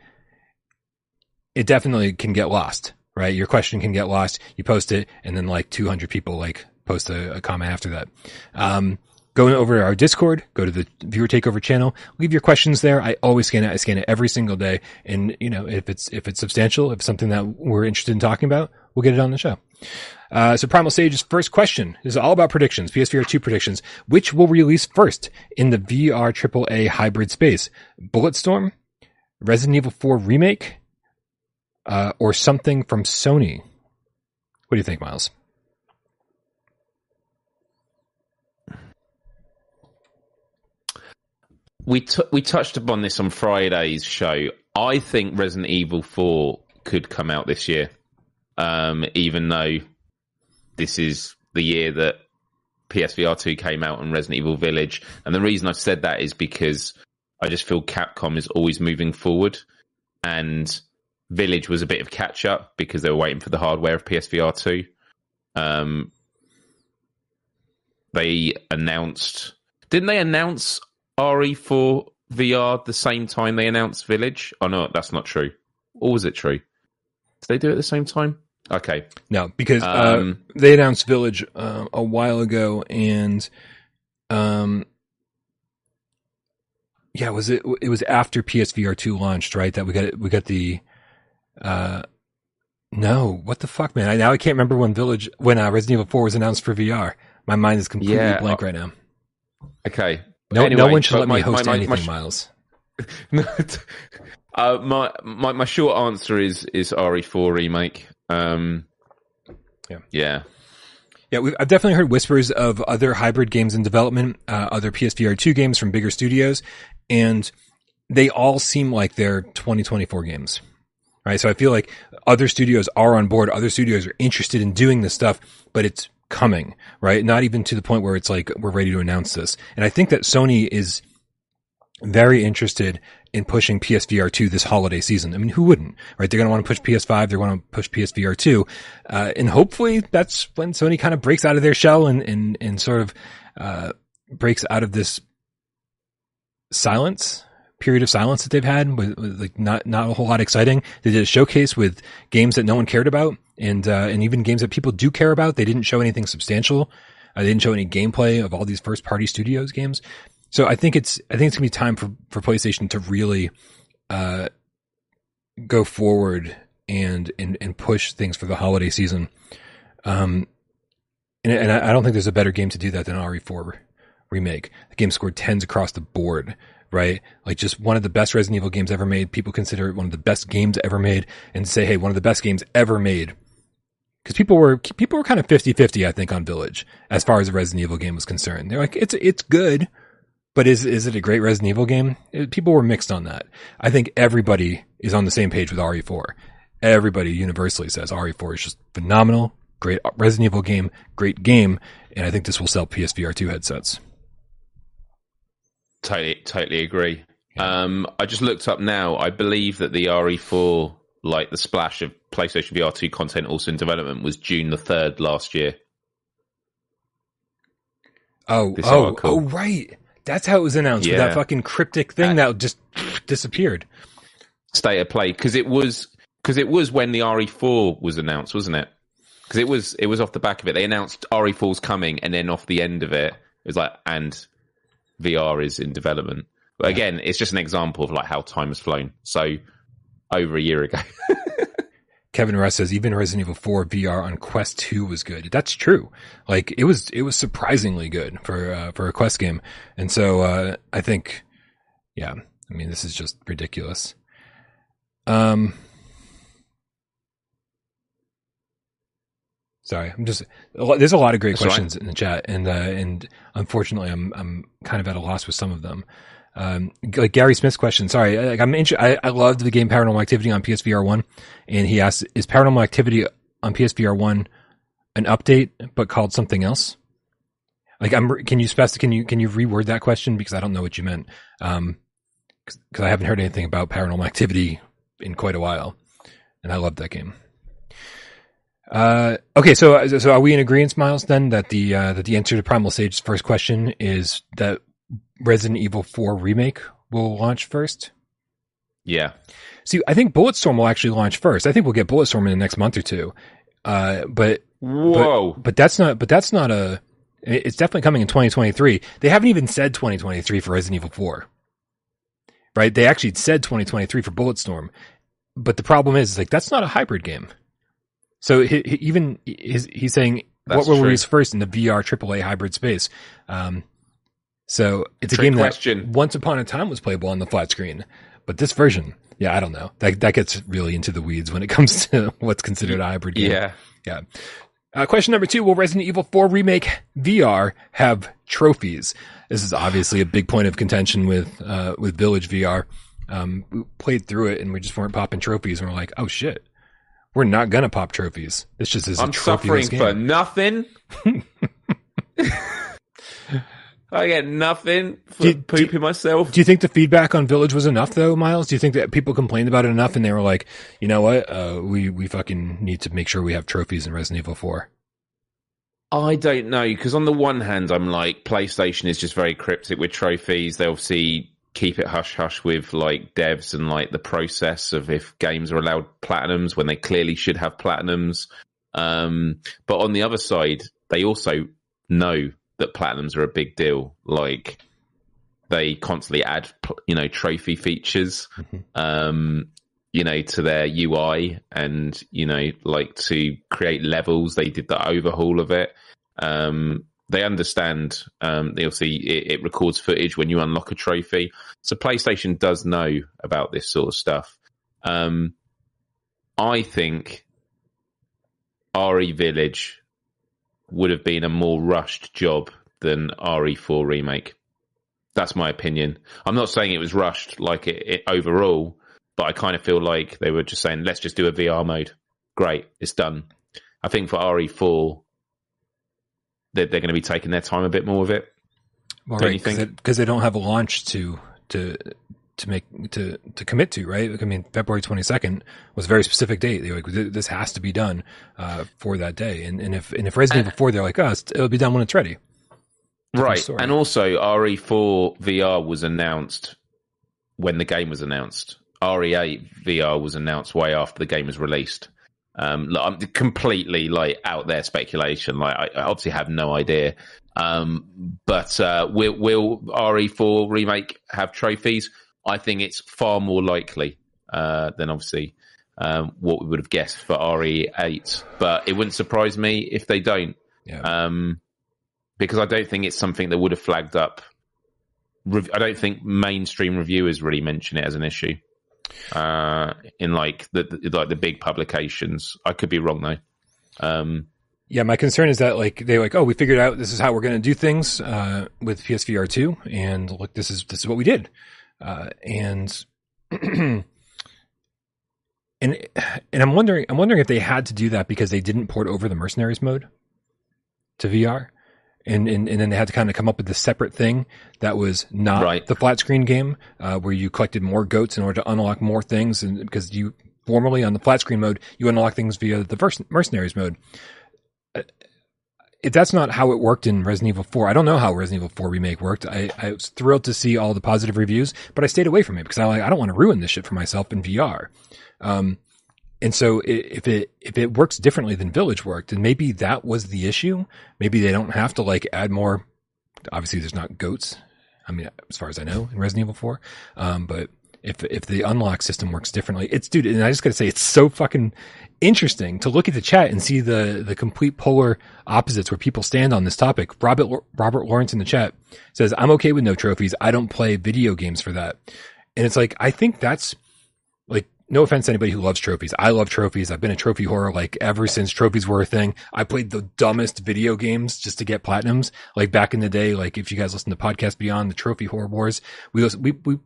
it definitely can get lost right? Your question can get lost. You post it and then like 200 people like post a, a comment after that. Um, go over to our Discord, go to the viewer takeover channel, leave your questions there. I always scan it. I scan it every single day. And, you know, if it's, if it's substantial, if it's something that we're interested in talking about, we'll get it on the show. Uh, so Primal Sage's first question is all about predictions, PSVR 2 predictions. Which will release first in the VR AAA hybrid space? Bulletstorm, Resident Evil 4 Remake, uh, or something from Sony? What do you think, Miles? We t- we touched upon this on Friday's show. I think Resident Evil 4 could come out this year, um, even though this is the year that PSVR 2 came out and Resident Evil Village. And the reason I've said that is because I just feel Capcom is always moving forward. And Village was a bit of catch up because they were waiting for the hardware of PSVR 2. Um, they announced, didn't they announce RE4 VR the same time they announced Village? Oh, no, that's not true. Or was it true? Did they do it at the same time? Okay. No, because uh, Um, they announced Village uh, a while ago, and um, yeah, was it? It was after PSVR two launched, right? That we got. We got the. Uh, no, what the fuck, man? I, now I can't remember when Village when uh, Resident Evil four was announced for VR. My mind is completely Yeah, blank right now. Okay. No, no one should let my- me host my- my- anything, sh- Miles. uh, my, my my short answer is is RE4 remake. Um, Yeah. yeah, Yeah, we've, I've definitely heard whispers of other hybrid games in development, uh, other PSVR 2 games from bigger studios, and they all seem like they're 2024 games. Right. So I feel like other studios are on board. Other studios are interested in doing this stuff, but it's coming, right? Not even to the point where it's like, we're ready to announce this. And I think that Sony is very interested in pushing PSVR 2 this holiday season. I mean, who wouldn't, right? They're going to want to push PS5. They're going to push PSVR 2. Uh, and hopefully that's when Sony kind of breaks out of their shell and, and, and sort of, uh, breaks out of this silence period of silence that they've had with, with like not, not a whole lot exciting. They did a showcase with games that no one cared about and, uh, and even games that people do care about. They didn't show anything substantial. Uh, they didn't show any gameplay of all these first party studios games. So I think it's I think it's gonna be time for for PlayStation to really uh, go forward and and and push things for the holiday season. Um, and, and I I don't think there's a better game to do that than RE4 remake. The game scored tens across the board, right? Like just one of the best Resident Evil games ever made. People consider it one of the best games ever made, and say, hey, one of the best games ever made. Because people were people were kind of 50-50, I think, on Village as far as the Resident Evil game was concerned. They're like, it's it's good, but is is it a great Resident Evil game? It- people were mixed on that. I think everybody is on the same page with RE4. Everybody universally says RE4 is just phenomenal, great Resident Evil game, great game, and I think this will sell PSVR 2 headsets. Totally totally agree. Um, I just looked up now. I believe that the RE4, like the splash of PlayStation VR 2 content also in development, was June the third last year. Oh, This oh, article. oh, right. That's how it was announced with that fucking cryptic thing Uh, that just disappeared. State of play because it was because it was when the RE4 was announced, wasn't it? Because it was it was off the back of it. They announced RE4's coming, and then off the end of it, it was like and VR is in development. But again, it's just an example of like how time has flown. So over a year ago. Kevin Russ says even Resident Evil 4 VR on Quest 2 was good. That's true. Like it was, it was surprisingly good for, uh, for a Quest game. And so, uh, I think, yeah, I mean, this is just ridiculous. Um, sorry, I'm just, there's a lot of great That's all right. questions in the chat and, uh, and unfortunately I'm, I'm kind of at a loss with some of them. Um, like Gary Smith's question. Sorry, like I'm inter- I, I loved the game Paranormal Activity on PSVR one, and he asked, "Is Paranormal Activity on PSVR one an update, but called something else?" Like, I'm can you spec can you can you reword that question because I don't know what you meant. Um, because I haven't heard anything about Paranormal Activity in quite a while, and I loved that game. Uh, okay, so so are we in agreement, Miles? Then that the uh, that the answer to Primal Sage's first question is that Resident Evil 4 remake will launch first. yeah. See, I think Bulletstorm will actually launch first. I think we'll get Bulletstorm in the next month or two. Uh, but Whoa. but that's not but that's not a It's definitely coming in 2023. They haven't even said 2023 for Resident Evil 4. Right? They actually said 2023 for Bulletstorm. But the problem is, like, that's not a hybrid game. So he, he, even he's, he's saying That's what will true. release first in the VR AAA hybrid space. Um, so it's a Trick game question. that once upon a time was playable on the flat screen, but this version, yeah, I don't know. That that gets really into the weeds when it comes to what's considered a hybrid game. Yeah. Yeah. Uh, question number two: Will Resident Evil 4 remake VR have trophies? This is obviously a big point of contention with uh, with Village VR. Um, we played through it and we just weren't popping trophies, and we're like, oh shit, we're not gonna pop trophies. This just is a I'm suffering for nothing. I get nothing for Do- do- pooping myself. Do you think the feedback on Village was enough though, Miles? Do you think that people complained about it enough and they were like, you know what, uh, we we fucking need to make sure we have trophies in Resident Evil 4? I don't know because on the one hand, I'm like PlayStation is just very cryptic with trophies. They obviously keep it hush hush with like devs and like the process of if games are allowed platinums when they clearly should have platinums. Um, but on the other side, they also know that platinums are a big deal. Like they constantly add, you know, trophy features, Mhm. um, you know, to their UI and, you know, like to create levels. They did the overhaul of it. Um, they understand, um, obviously it, it records footage when you unlock a trophy. So PlayStation does know about this sort of stuff. Um, I think RE Village would have been a more rushed job than RE4 remake. That's my opinion. I'm not saying it was rushed like it, it overall, but I kind of feel like they were just saying, let's just do a VR mode. Great, it's done. I think for RE4, they're, they're going to be taking their time a bit more with it. Well, right, because they don't have a launch to to to make to to commit to, right? I mean, February twenty second was a very specific date. They're like, this has to be done uh, for that day. And and if and if Resident Evil four, they're like, oh, it'll be done when it's ready. Different Right. story. And also, RE4 VR was announced when the game was announced. RE8 VR was announced way after the game was released. Um, look, I'm completely like out there speculation. Like, I, I obviously have no idea. Um, but uh, will, will RE4 remake have trophies? I think it's far more likely uh, than obviously um, what we would have guessed for RE8. But it wouldn't surprise me if they don't Yeah. um, because I don't think it's something that would have flagged up. I don't think mainstream reviewers really mention it as an issue uh, in like the, the like the big publications. I could be wrong though. Um, Yeah, my concern is that like they're like, oh, we figured out this is how we're going to do things uh, with PSVR two, and look, this is this is what we did, uh, and and and I'm wondering, I'm wondering if they had to do that because they didn't port over the mercenaries mode to VR, and and, and then they had to kind of come up with this separate thing that was not Right. the flat screen game uh, where you collected more goats in order to unlock more things, and because you formerly on the flat screen mode you unlock things via the vers- mercenaries mode if that's not how it worked in Resident Evil 4, I don't know how Resident Evil 4 remake worked. I, I was thrilled to see all the positive reviews, but I stayed away from it because I like I don't want to ruin this shit for myself in VR. Um, and so if it if it works differently than Village worked, and maybe that was the issue. Maybe they don't have to like add more. Obviously, there's not goats. I mean, as far as I know, in Resident Evil 4. Um, but if if the unlock system works differently, it's dude. And I just gotta say, it's so fucking interesting to look at the chat and see the the complete polar opposites where people stand on this topic. Robert Robert Lawrence in the chat says, "I'm okay with no trophies. I don't play video games for that." And it's like I think that's no offense to anybody who loves trophies. I love trophies. I've been a trophy horror like ever since trophies were a thing. I played the dumbest video games just to get platinums. Like back in the day, like if you guys listen to Podcast Beyond, the Trophy Horror Wars, we we we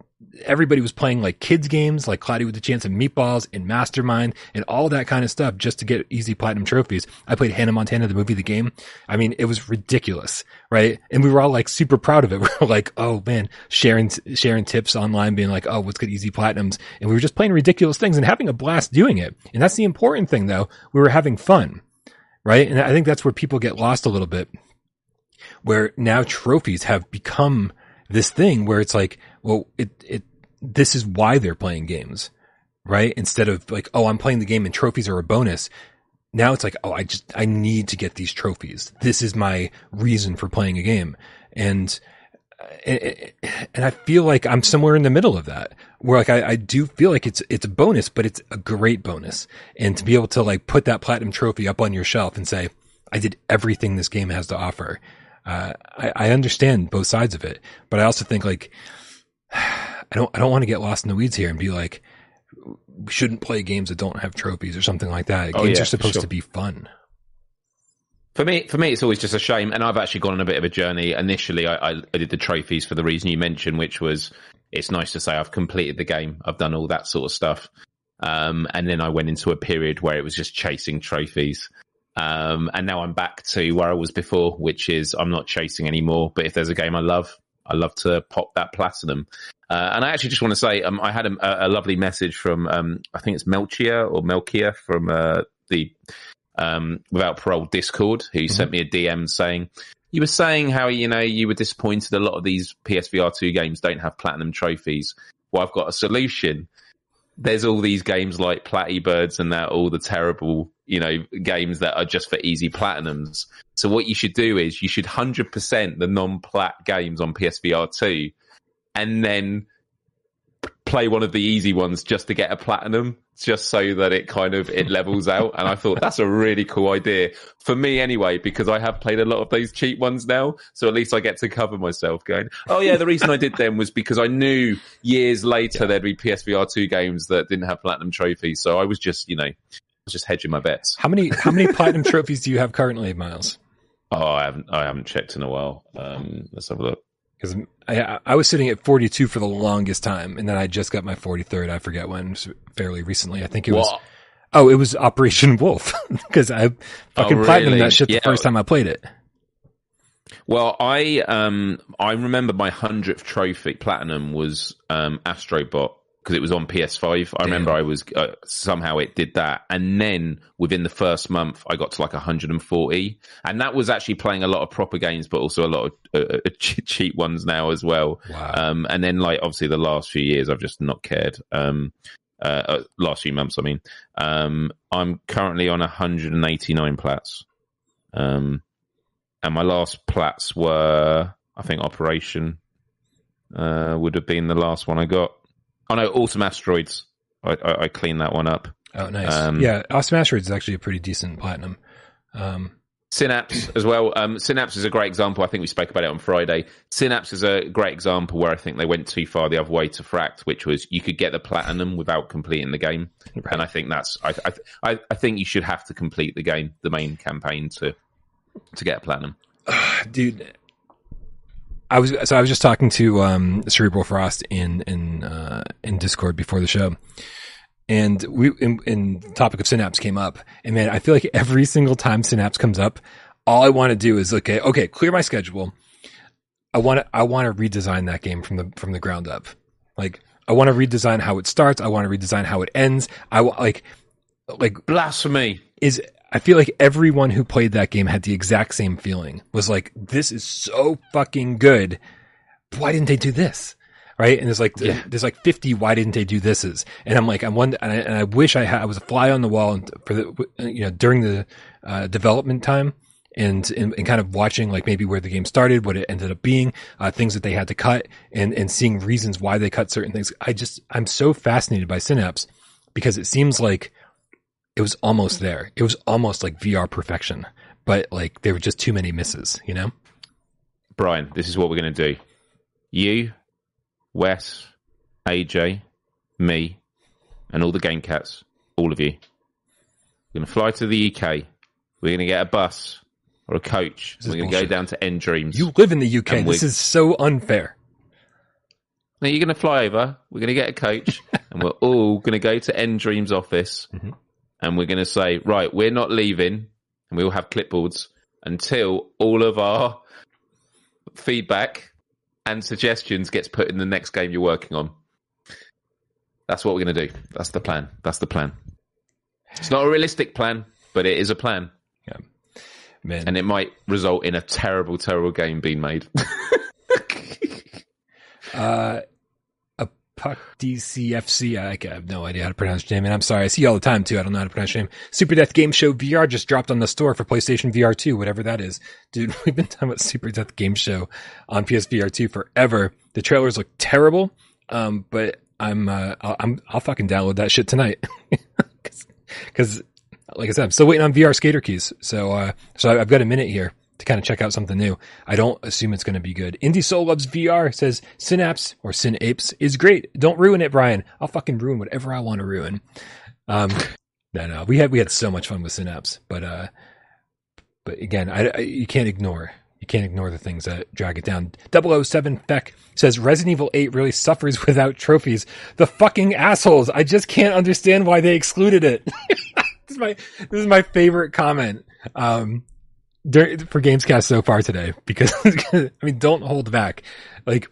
everybody was playing like kids games like Cloudy with the Chance of Meatballs and Mastermind and all that kind of stuff just to get easy platinum trophies. I played Hannah Montana, the movie, the game. I mean, it was ridiculous, right? And we were all like super proud of it. We were like, oh man, sharing, sharing tips online, being like, oh, let's get easy platinums. And we were just playing ridiculous things and having a blast doing it. And that's the important thing though. We were having fun, right? And I think that's where people get lost a little bit where now trophies have become this thing where it's like, well, it, it, this is why they're playing games, right? Instead of like, oh, I'm playing the game and trophies are a bonus. now it's like, oh, I just, I need to get these trophies. This is my reason for playing a game. And, eh, eh, eh, and I feel like I'm somewhere in the middle of that where like I, I do feel like it's, it's a bonus, but it's a great bonus. And to be able to like put that platinum trophy up on your shelf and say, I did everything this game has to offer. Uh, I, I understand both sides of it, but I also think like, I don't, I don't want to get lost in the weeds here and be like, we shouldn't play games that don't have trophies or something like that. Oh, games yeah, are supposed sure. to be fun. For me, for me, it's always just a shame, and I've actually gone on a bit of a journey. Initially, I, I, I did the trophies for the reason you mentioned, which was it's nice to say I've completed the game, I've done all that sort of stuff, um, and then I went into a period where it was just chasing trophies, um, and now I'm back to where I was before, which is I'm not chasing anymore. But if there's a game I love, I love to pop that platinum. Uh, and I actually just want to say, um, I had a, a lovely message from, um, I think it's Melchia or Melchia from uh, the um, Without Parole Discord, who sent me a DM saying, you were saying how, you know, you were disappointed a lot of these PSVR 2 games don't have platinum trophies. Well, I've got a solution. There's all these games like Platty Birds and that, all the terrible, you know, games that are just for easy platinums. So what you should do is you should 100% the non-plat games on PSVR 2 and then play one of the easy ones just to get a platinum just so that it kind of it levels out. And i thought that's a really cool idea for me anyway because i have played a lot of those cheap ones now. So at least i get to cover myself going oh yeah the reason i did them was because i knew years later there'd be psvr 2 games that didn't have platinum trophies. So i was just you know I was just hedging my bets. How many, how many platinum trophies do you have currently, Miles? oh i haven't i haven't checked in a while. Um let's have a look Because I, I was sitting at 42 for the longest time, and then I just got my 43rd. I forget when, fairly recently. I think it was. Oh, it was Operation Wolf because I fucking Oh, platinum that shit the first time I played it. Well, I um I remember my hundredth trophy platinum was um Astrobot because it was on PS5. I remember I was uh, somehow it did that, and then within the first month, I got to like 140, and that was actually playing a lot of proper games, but also a lot of uh, uh, cheap ones now as well. Wow. Um, and then like obviously the last few years, I've just not cared. Um, uh, uh, last few months, I mean, um, I'm currently on 189 plats. Um, and my last plats were, I think, Operation uh, would have been the last one I got. Oh no, Autumn Asteroids. I, I, I cleaned that one up. oh, nice. um, yeah, Awesome Asteroids is actually a pretty decent platinum. Um, Synapse as well. Um, Synapse is a great example. I think we spoke about it on Friday. Synapse is a great example where I think they went too far the other way to Fracked, which was you could get the platinum without completing the game, Right. and I think that's I, I I I think you should have to complete the game, the main campaign to to get a platinum. dude i was so i was just talking to um cerebral frost in in uh in discord before the show. And we in, in the topic of synapse came up. And man i feel like every single time synapse comes up all i want to do is okay okay clear my schedule. I want to i want to redesign that game from the from the ground up. Like i want to redesign how it starts. I want to redesign how it ends. I want like like Blasphemy! is I feel like everyone who played that game had the exact same feeling. Was like, this is so fucking good. Why didn't they do this? Right? And there's like Yeah. there's like 50 why didn't they do thises? And I'm like I'm one and I, and I wish I had I was a fly on the wall and for the you know during the uh, development time and, and and kind of watching like maybe where the game started, what it ended up being, uh, things that they had to cut and and seeing reasons why they cut certain things. I just I'm so fascinated by Synapse because it seems like it was almost there. It was almost like VR perfection, but like there were just too many misses, you know? Brian, this is what we're going to do. You, Wes, AJ, me, and all the game cats, all of you. We're going to fly to the UK. We're going to get a bus or a coach. This We're going to go down to nDreams. You live in the UK. This is so unfair. Now you're going to fly over. We're going to get a coach, and we're all going to go to nDreams office, Mhm. And we're going to say, right, we're not leaving, and we will have clipboards until all of our feedback and suggestions gets put in the next game you're working on. That's what we're going to do. That's the plan. That's the plan. It's not a realistic plan, but it is a plan, Yeah. Man. and it might result in a terrible, terrible game being made. uh, Puck DCFC. I, have no idea how to pronounce your name, and I'm sorry. I see you all the time too. I don't know how to pronounce your name. Super Death Game Show VR just dropped on the store for PlayStation VR 2, whatever that is. Dude, we've been talking about Super Death Game Show on PSVR 2 forever. The trailers look terrible, um, but I'm uh, I'll, I'm I'll fucking download that shit tonight because, like I said, I'm still waiting on VR skater keys. So uh, so I've got a minute here to kind of check out something new. I don't assume it's going to be good. Indie Soul loves VR says Synapse or Synapse is great. Don't ruin it, Brian. I'll fucking ruin whatever I want to ruin. Um, no, no, we had we had so much fun with Synapse, but uh, but again, I, I you can't ignore you can't ignore the things that drag it down. 007 Feck says Resident Evil 8 really suffers without trophies. The fucking assholes. I just can't understand why they excluded it. this is my this is my favorite comment. Um, for Gamescast so far today because I mean, don't hold back. Like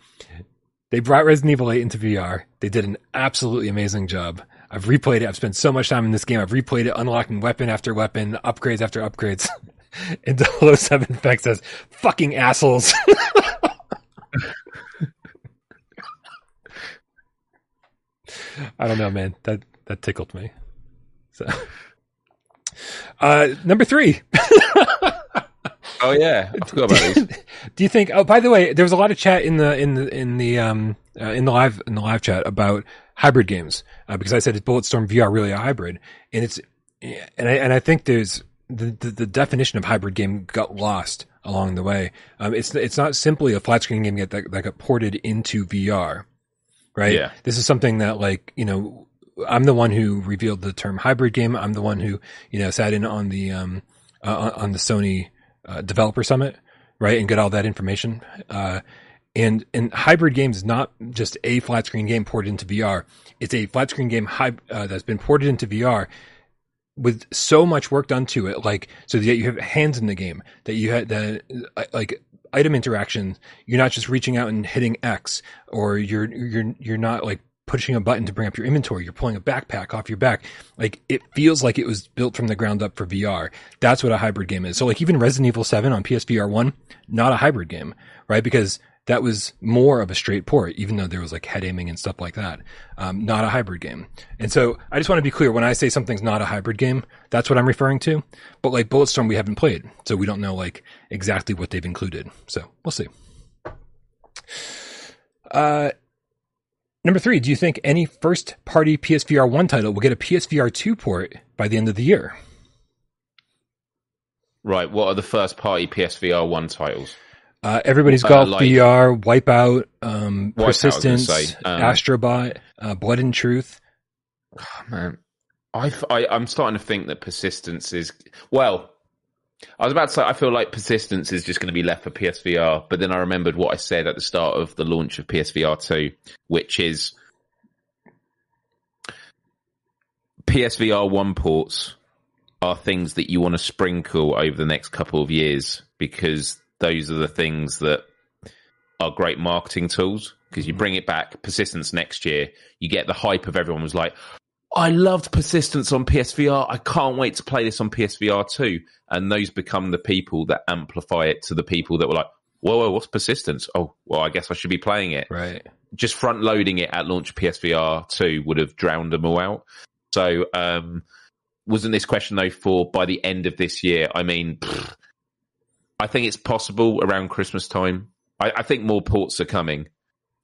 they brought Resident Evil 8 into VR. They did an absolutely amazing job. I've replayed it. I've spent so much time in this game. I've replayed it, unlocking weapon after weapon, upgrades after upgrades. and 007 Feck says, fucking assholes. I don't know, man. That that tickled me. So uh number three. Oh yeah, I forgot about these. Do you think? Oh, by the way, there was a lot of chat in the in the in the um uh, in the live in the live chat about hybrid games uh, because I said is Bulletstorm VR really a hybrid, and it's and I and I think there's the the, the definition of hybrid game got lost along the way. Um, it's it's not simply a flat screen game that that got ported into VR, right? Yeah. This is something that like you know I'm the one who revealed the term hybrid game. I'm the one who you know sat in on the um uh, on the Sony uh, developer summit, right, and get all that information. Uh, and and hybrid games is not just a flat screen game ported into VR. It's a flat screen game hy- uh, that's been ported into VR with so much work done to it, like so that you have hands in the game, that you had the uh, like item interaction. You're not just reaching out and hitting X, or you're you're you're not like pushing a button to bring up your inventory. You're pulling a backpack off your back. Like it feels like it was built from the ground up for VR. That's what a hybrid game is. So like even Resident Evil 7 on PSVR 1, not a hybrid game, right? Because that was more of a straight port, even though there was like head aiming and stuff like that. Um, not a hybrid game. And so I just want to be clear when I say something's not a hybrid game, that's what I'm referring to. But like Bulletstorm, we haven't played. So we don't know like exactly what they've included. So we'll see. Uh, Number three, do you think any first party PSVR 1 title will get a PSVR 2 port by the end of the year? Right. What are the first party PSVR 1 titles? Uh, everybody's Uh, Golf like- VR, Wipeout, um, Wipeout, I was gonna Persistence, um, Astrobot, uh, Blood and Truth. Oh, man, I, I I'm starting to think that persistence is well. I was about to say I feel like persistence is just going to be left for PSVR, but then I remembered what I said at the start of the launch of PSVR two, which is PSVR one ports are things that you want to sprinkle over the next couple of years because those are the things that are great marketing tools because you bring it back persistence next year you get the hype of everyone was like I loved persistence on PSVR. I can't wait to play this on PSVR too. And those become the people that amplify it to the people that were like, whoa, whoa, what's persistence? Oh, well, I guess I should be playing it. Right. Just front loading it at launch PSVR 2 would have drowned them all out. So, um, wasn't this question though for by the end of this year? I mean, pfft, I think it's possible around Christmas time. I, I think more ports are coming.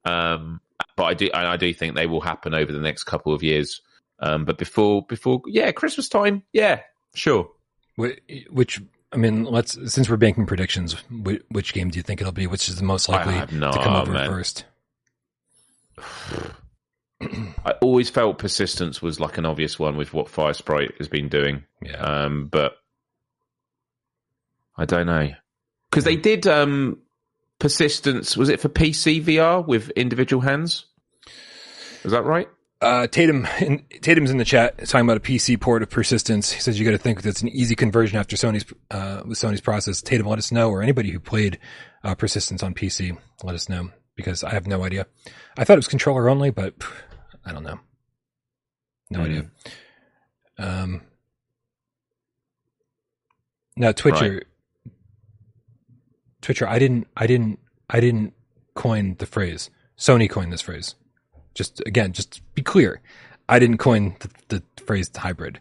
Um, but I do, I do think they will happen over the next couple of years. Um, but before, before, yeah, Christmas time, yeah, sure. Which, I mean, let's, since we're banking predictions, which, which game do you think it'll be? Which is the most likely no- to come over man. first? I always felt persistence was like an obvious one with what Firesprite has been doing. Yeah. Um, but I don't know because they did um, persistence. Was it for PC VR with individual hands? Is that right? Uh, Tatum, in, Tatum's in the chat talking about a PC port of persistence. He says you got to think that's an easy conversion after Sony's uh, with Sony's process. Tatum, let us know, or anybody who played uh, persistence on PC, let us know because I have no idea. I thought it was controller only, but pff, I don't know. No Hmm. idea. Um, no, Twitcher, Twitcher. I didn't, I didn't, I didn't coin the phrase. Sony coined this phrase. Just again, just to be clear, I didn't coin the, the phrase hybrid.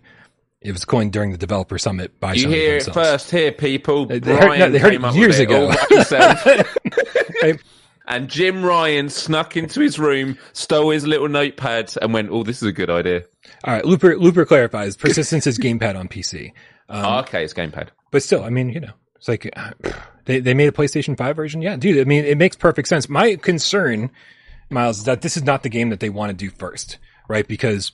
It was coined during the developer summit by You Sony hear it first here, people. They- they heard- no, they heard it years it ago. all by himself. Right? and Jim Ryan snuck into his room, stole his little notepad, and went, "Oh, this is a good idea." All right, Looper Looper clarifies persistence is gamepad on PC. Um, oh, okay, it's gamepad. but still, I mean, you know, it's like uh, they they made a PlayStation Five version. Yeah, dude. I mean, it makes perfect sense. My concern, Miles, is that this is not the game that they want to do first, right? Because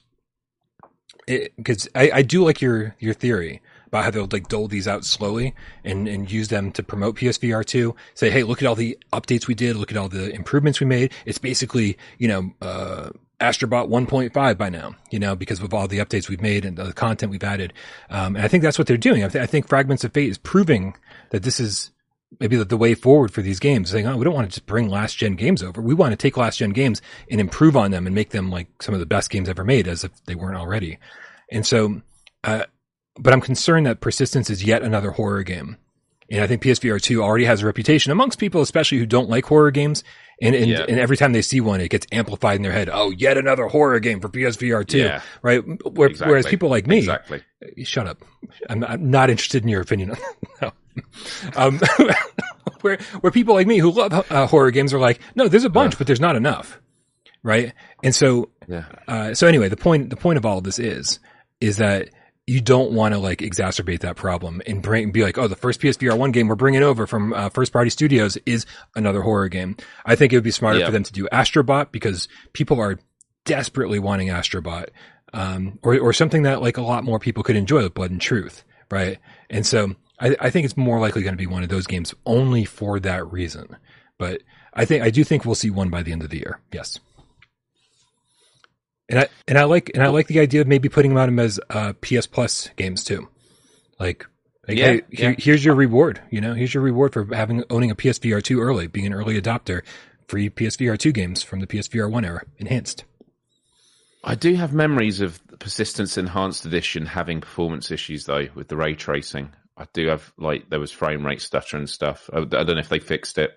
because I, I do like your your theory about how they'll like dole these out slowly and and use them to promote PSVR two. Say, hey, look at all the updates we did. Look at all the improvements we made. It's basically you know. uh Astrobot 1.5 by now, you know, because of all the updates we've made and the content we've added. Um, and I think that's what they're doing. I, th- I think Fragments of Fate is proving that this is maybe the, the way forward for these games. Saying, oh, we don't want to just bring last gen games over. We want to take last gen games and improve on them and make them like some of the best games ever made, as if they weren't already. And so, uh, but I'm concerned that Persistence is yet another horror game. And I think PSVR 2 already has a reputation amongst people, especially who don't like horror games. And, and, Yeah. and every time they see one, it gets amplified in their head. Oh, yet another horror game for PSVR 2. Yeah. Right. Where, Exactly. Whereas people like me, Exactly. shut up. I'm, I'm not interested in your opinion. no. Um, where where people like me who love uh, horror games are like, no, there's a bunch, but there's not enough, right? And so, Yeah. uh, so anyway, the point the point of all of this is is that you don't want to like exacerbate that problem and bring be like, oh, the first PSVR one game we're bringing over from uh, first party studios is another horror game. I think it would be smarter Yeah. for them to do Astrobot because people are desperately wanting Astrobot, um, or or something that like a lot more people could enjoy, like Blood and Truth, right? And so I, I think it's more likely going to be one of those games only for that reason. But I think I do think we'll see one by the end of the year. Yes. And I and I like and I like the idea of maybe putting them out as uh, PS Plus games too. Like, like Yeah, hey, yeah. here, here's your reward. You know, here's your reward for having owning a PSVR two early, being an early adopter. Free PSVR two games from the PSVR one era, enhanced. I do have memories of the Persistence Enhanced Edition having performance issues though with the ray tracing. I do have like there was frame rate stutter and stuff. I, I don't know if they fixed it.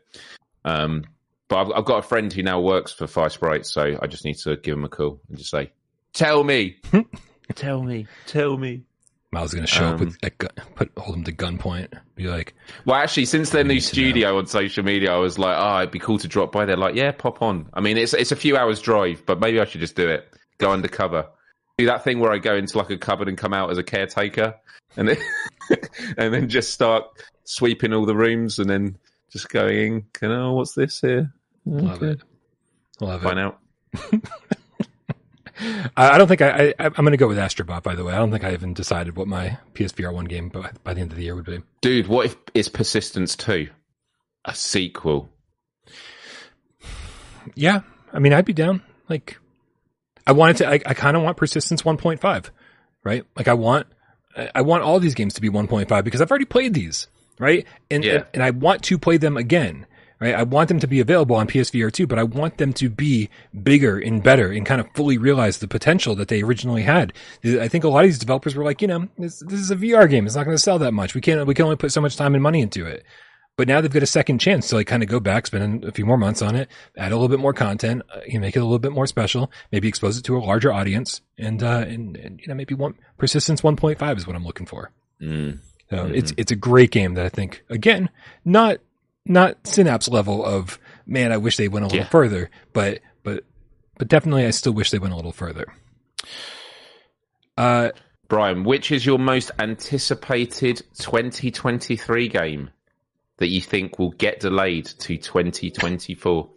Um, but I've, I've got a friend who now works for Firesprite, so I just need to give him a call and just say, "Tell me, tell me, tell me." Miles is going to show up Um, with a gun, put hold him to gunpoint, be like, Well, actually, since their new need to know. studio on social media, I was like, "Oh, it'd be cool to drop by." They're like, "Yeah, pop on." I mean, it's it's a few hours drive, but maybe I should just do it. Go undercover. Do that thing where I go into like a cupboard and come out as a caretaker, and then and then just start sweeping all the rooms, and then just going, "Can oh, what's this here?" love Okay. it, love it. Find out. I, don't think I, I I'm going to go with Astrobot. By the way, I don't think I even decided what my PSVR one game by, by the end of the year would be. Dude, what if it's Persistence Two, a sequel? Yeah, I mean, I'd be down. Like, I wanted to. I, I kind of want Persistence 1.5, right? Like, I want, I want all these games to be 1.5 because I've already played these, right? And Yeah. and, and I want to play them again, right? I want them to be available on PSVR 2, but I want them to be bigger and better and kind of fully realize the potential that they originally had. I think a lot of these developers were like, you know, this, this is a VR game. It's not going to sell that much. We can't. We can only put so much time and money into it. But now they've got a second chance to like kind of go back, spend a few more months on it, add a little bit more content, uh, you know, make it a little bit more special, maybe expose it to a larger audience, and uh, and, and you know maybe one persistence 1.5 is what I'm looking for. Mm. So it's it's a great game that I think again not not synapse level of man I wish they went a little Yeah. further, but but but definitely I still wish they went a little further. Uh, Brian, which is your most anticipated 2023 game that you think will get delayed to 2024?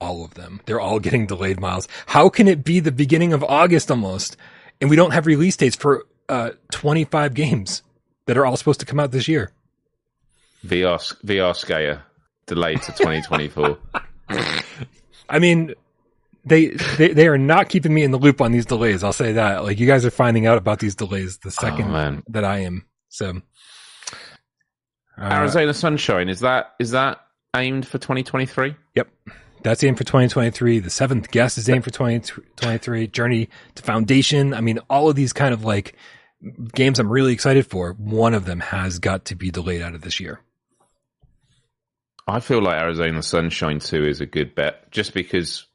all of them. They're all getting delayed, Miles. How can it be the beginning of August almost, and we don't have release dates for uh, 25 games that are all supposed to come out this year? VR VR Scare delayed to 2024. I mean, they, they they are not keeping me in the loop on these delays. I'll say that. Like you guys are finding out about these delays the second Oh, that I am. So, uh, Arizona Sunshine is that is that aimed for 2023? Yep. That's aimed for 2023. The seventh guest is aimed for 2023. Journey to Foundation. I mean, all of these kind of like games I'm really excited for. One of them has got to be delayed out of this year. I feel like Arizona Sunshine 2 is a good bet just because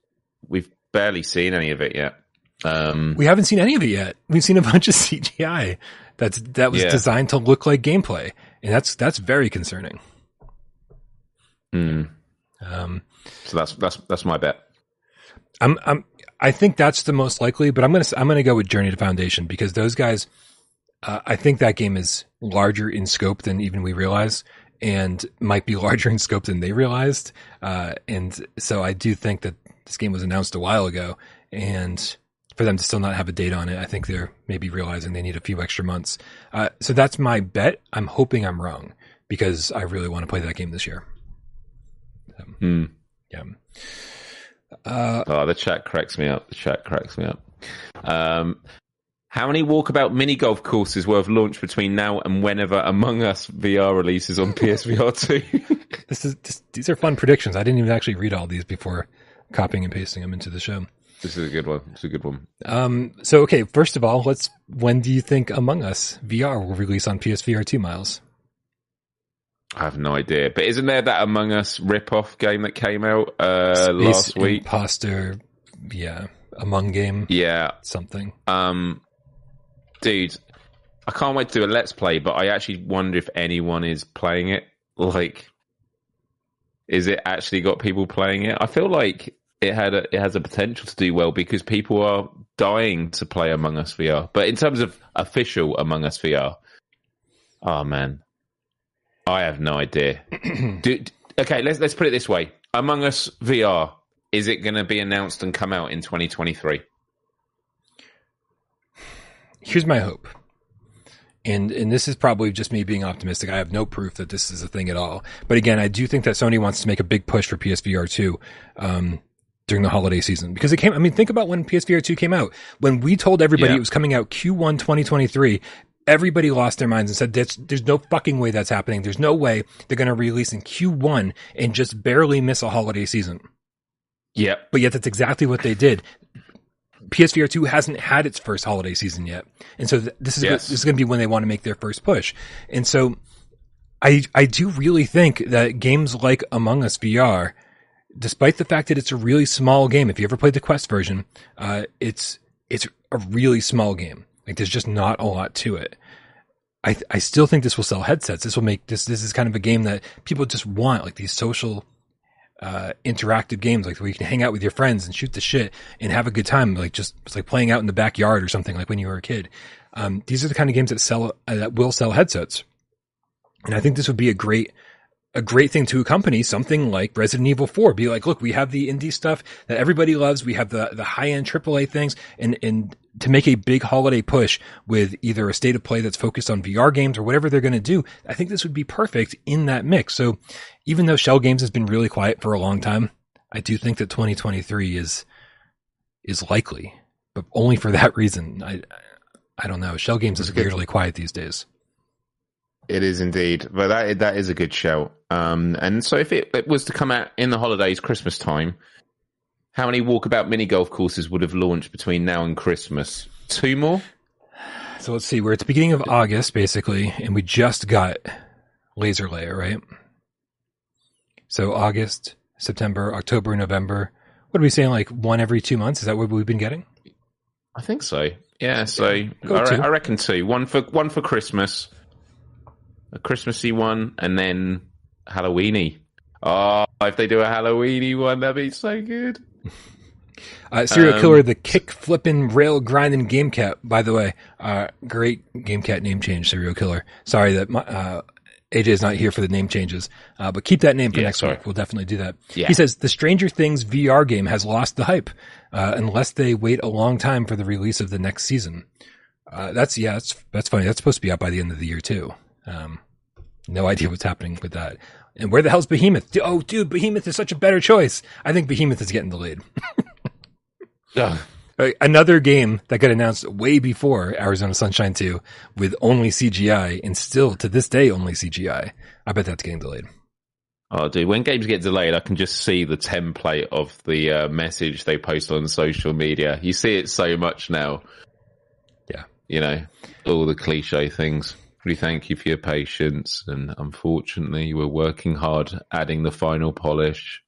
we've barely seen any of it yet. Um, We haven't seen any of it yet. We've seen a bunch of CGI that's that was Yeah. designed to look like gameplay, and that's that's very concerning. hmm. Um, So that's that's that's my bet. I'm I'm I think that's the most likely, but I'm gonna I'm gonna go with Journey to Foundation because those guys, uh, I think that game is larger in scope than even we realize, and might be larger in scope than they realized. Uh, and so I do think that this game was announced a while ago, and for them to still not have a date on it, I think they're maybe realizing they need a few extra months. Uh, so that's my bet. I'm hoping I'm wrong because I really want to play that game this year. Hmm. Yeah. Uh, Oh, the chat cracks me up. The chat cracks me up. Um, how many walkabout mini golf courses will have launched between now and whenever Among Us VR releases on PSVR two? This is this, these are fun predictions. I didn't even actually read all these before copying and pasting them into the show. This is a good one. It's a good one. Um, so okay, first of all, let's. When do you think Among Us VR will release on PSVR two? Miles. I have no idea. But isn't there that Among Us rip-off game that came out uh, Space last week? Imposter, yeah, Among Game, Yeah. something. Um, dude, I can't wait to do a let's play, but I actually wonder if anyone is playing it. Like, is it actually got people playing it? I feel like it had a, it has a potential to do well because people are dying to play Among Us VR. But in terms of official Among Us VR, oh man, I have no idea. do, okay, let's let's put it this way: Among Us VR is it going to be announced and come out in 2023? Here's my hope. And and this is probably just me being optimistic. I have no proof that this is a thing at all. But again, I do think that Sony wants to make a big push for PSVR two um, during the holiday season because it came. I mean, think about when PSVR two came out. When we told everybody Yeah. it was coming out Q1 2023, everybody lost their minds and said, "That's there's no fucking way that's happening. There's no way they're going to release in Q1 and just barely miss a holiday season." Yeah. But yet that's exactly what they did. PSVR 2 hasn't had its first holiday season yet. And so th- this is Yes. this is going to be when they want to make their first push. And so I I do really think that games like Among Us VR despite the fact that it's a really small game, if you ever played the Quest version, uh, it's it's a really small game. Like there's just not a lot to it. I I still think this will sell headsets. This will make this this is kind of a game that people just want, like these social uh, interactive games, like where you can hang out with your friends and shoot the shit and have a good time, like just it's like playing out in the backyard or something, like when you were a kid. Um, these are the kind of games that sell uh, that will sell headsets, and I think this would be a great a great thing to accompany something like Resident Evil 4. Be like, look, we have the indie stuff that everybody loves. We have the, the high end AAA things and, and to make a big holiday push with either a state of play that's focused on VR games or whatever they're going to do. I think this would be perfect in that mix. So even though Schell Games has been really quiet for a long time, I do think that 2023 is, is likely, but only for that reason. I, I don't know. Schell Games is weirdly quiet these days. It is indeed, but that that is a good shout. Um, and so if it, it was to come out in the holidays, Christmas time, how many walkabout mini golf courses would have launched between now and Christmas? Two more. So let's see. We're at the beginning of August, basically, and we just got Laser Lair, right? So August, September, October, November. What are we saying? Like one every two months? Is that what we've been getting? I think so. Yeah, so I, re- I reckon two. One for one for Christmas, a Christmassy one, and then Halloweeny. Oh, if they do a Halloweeny one, that'd be so good. Uh, serial Um, killer, the kick flipping, rail grinding game cat. By the way, uh, great game cat name change, serial killer. Sorry that my, uh, AJ is not here for the name changes, uh, but keep that name for Yeah, next sorry. week. We'll definitely do that. Yeah. He says the Stranger Things VR game has lost the hype uh, unless they wait a long time for the release of the next season. Uh, that's yeah, that's that's funny. That's supposed to be out by the end of the year too. Um, no idea what's happening with that. And where the hell's Behemoth? Oh, dude, Behemoth is such a better choice. I think Behemoth is getting delayed. Ugh. Uh, Another game that got announced way before Arizona Sunshine 2 with only CGI and still to this day only CGI. I bet that's getting delayed. Oh, dude, when games get delayed, I can just see the template of the uh, message they post on social media. You see it so much now. Yeah. You know, all the cliche things. We thank you for your patience, and unfortunately, we're working hard adding the final polish.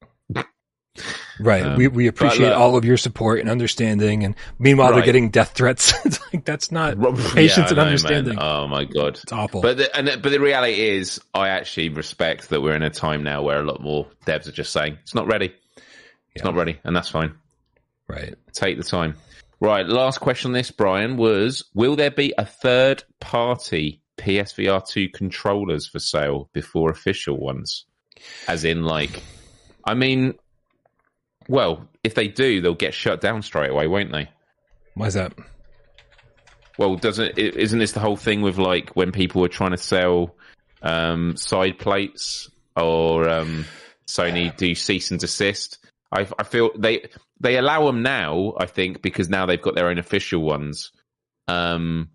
Right. Um, we we appreciate all of your support and understanding. And meanwhile, they're getting death threats. it's like that's not patience I and know, understanding. man. Oh my god. It's awful. But the, and the, but the reality is, I actually respect that we're in a time now where a lot more devs are just saying it's not ready, it's Yeah. not ready, and that's fine. right. Take the time. Right. Last question on this, Brian, was: Will there be a third party PSVR two controllers for sale before official ones? As in, like, I mean, well, if they do, they'll get shut down straight away, won't they? Why is that? Well, doesn't isn't this the whole thing with like when people were trying to sell um, side plates or um, Sony do cease and desist? I, I feel they they allow them now. I think because now they've got their own official ones. Um,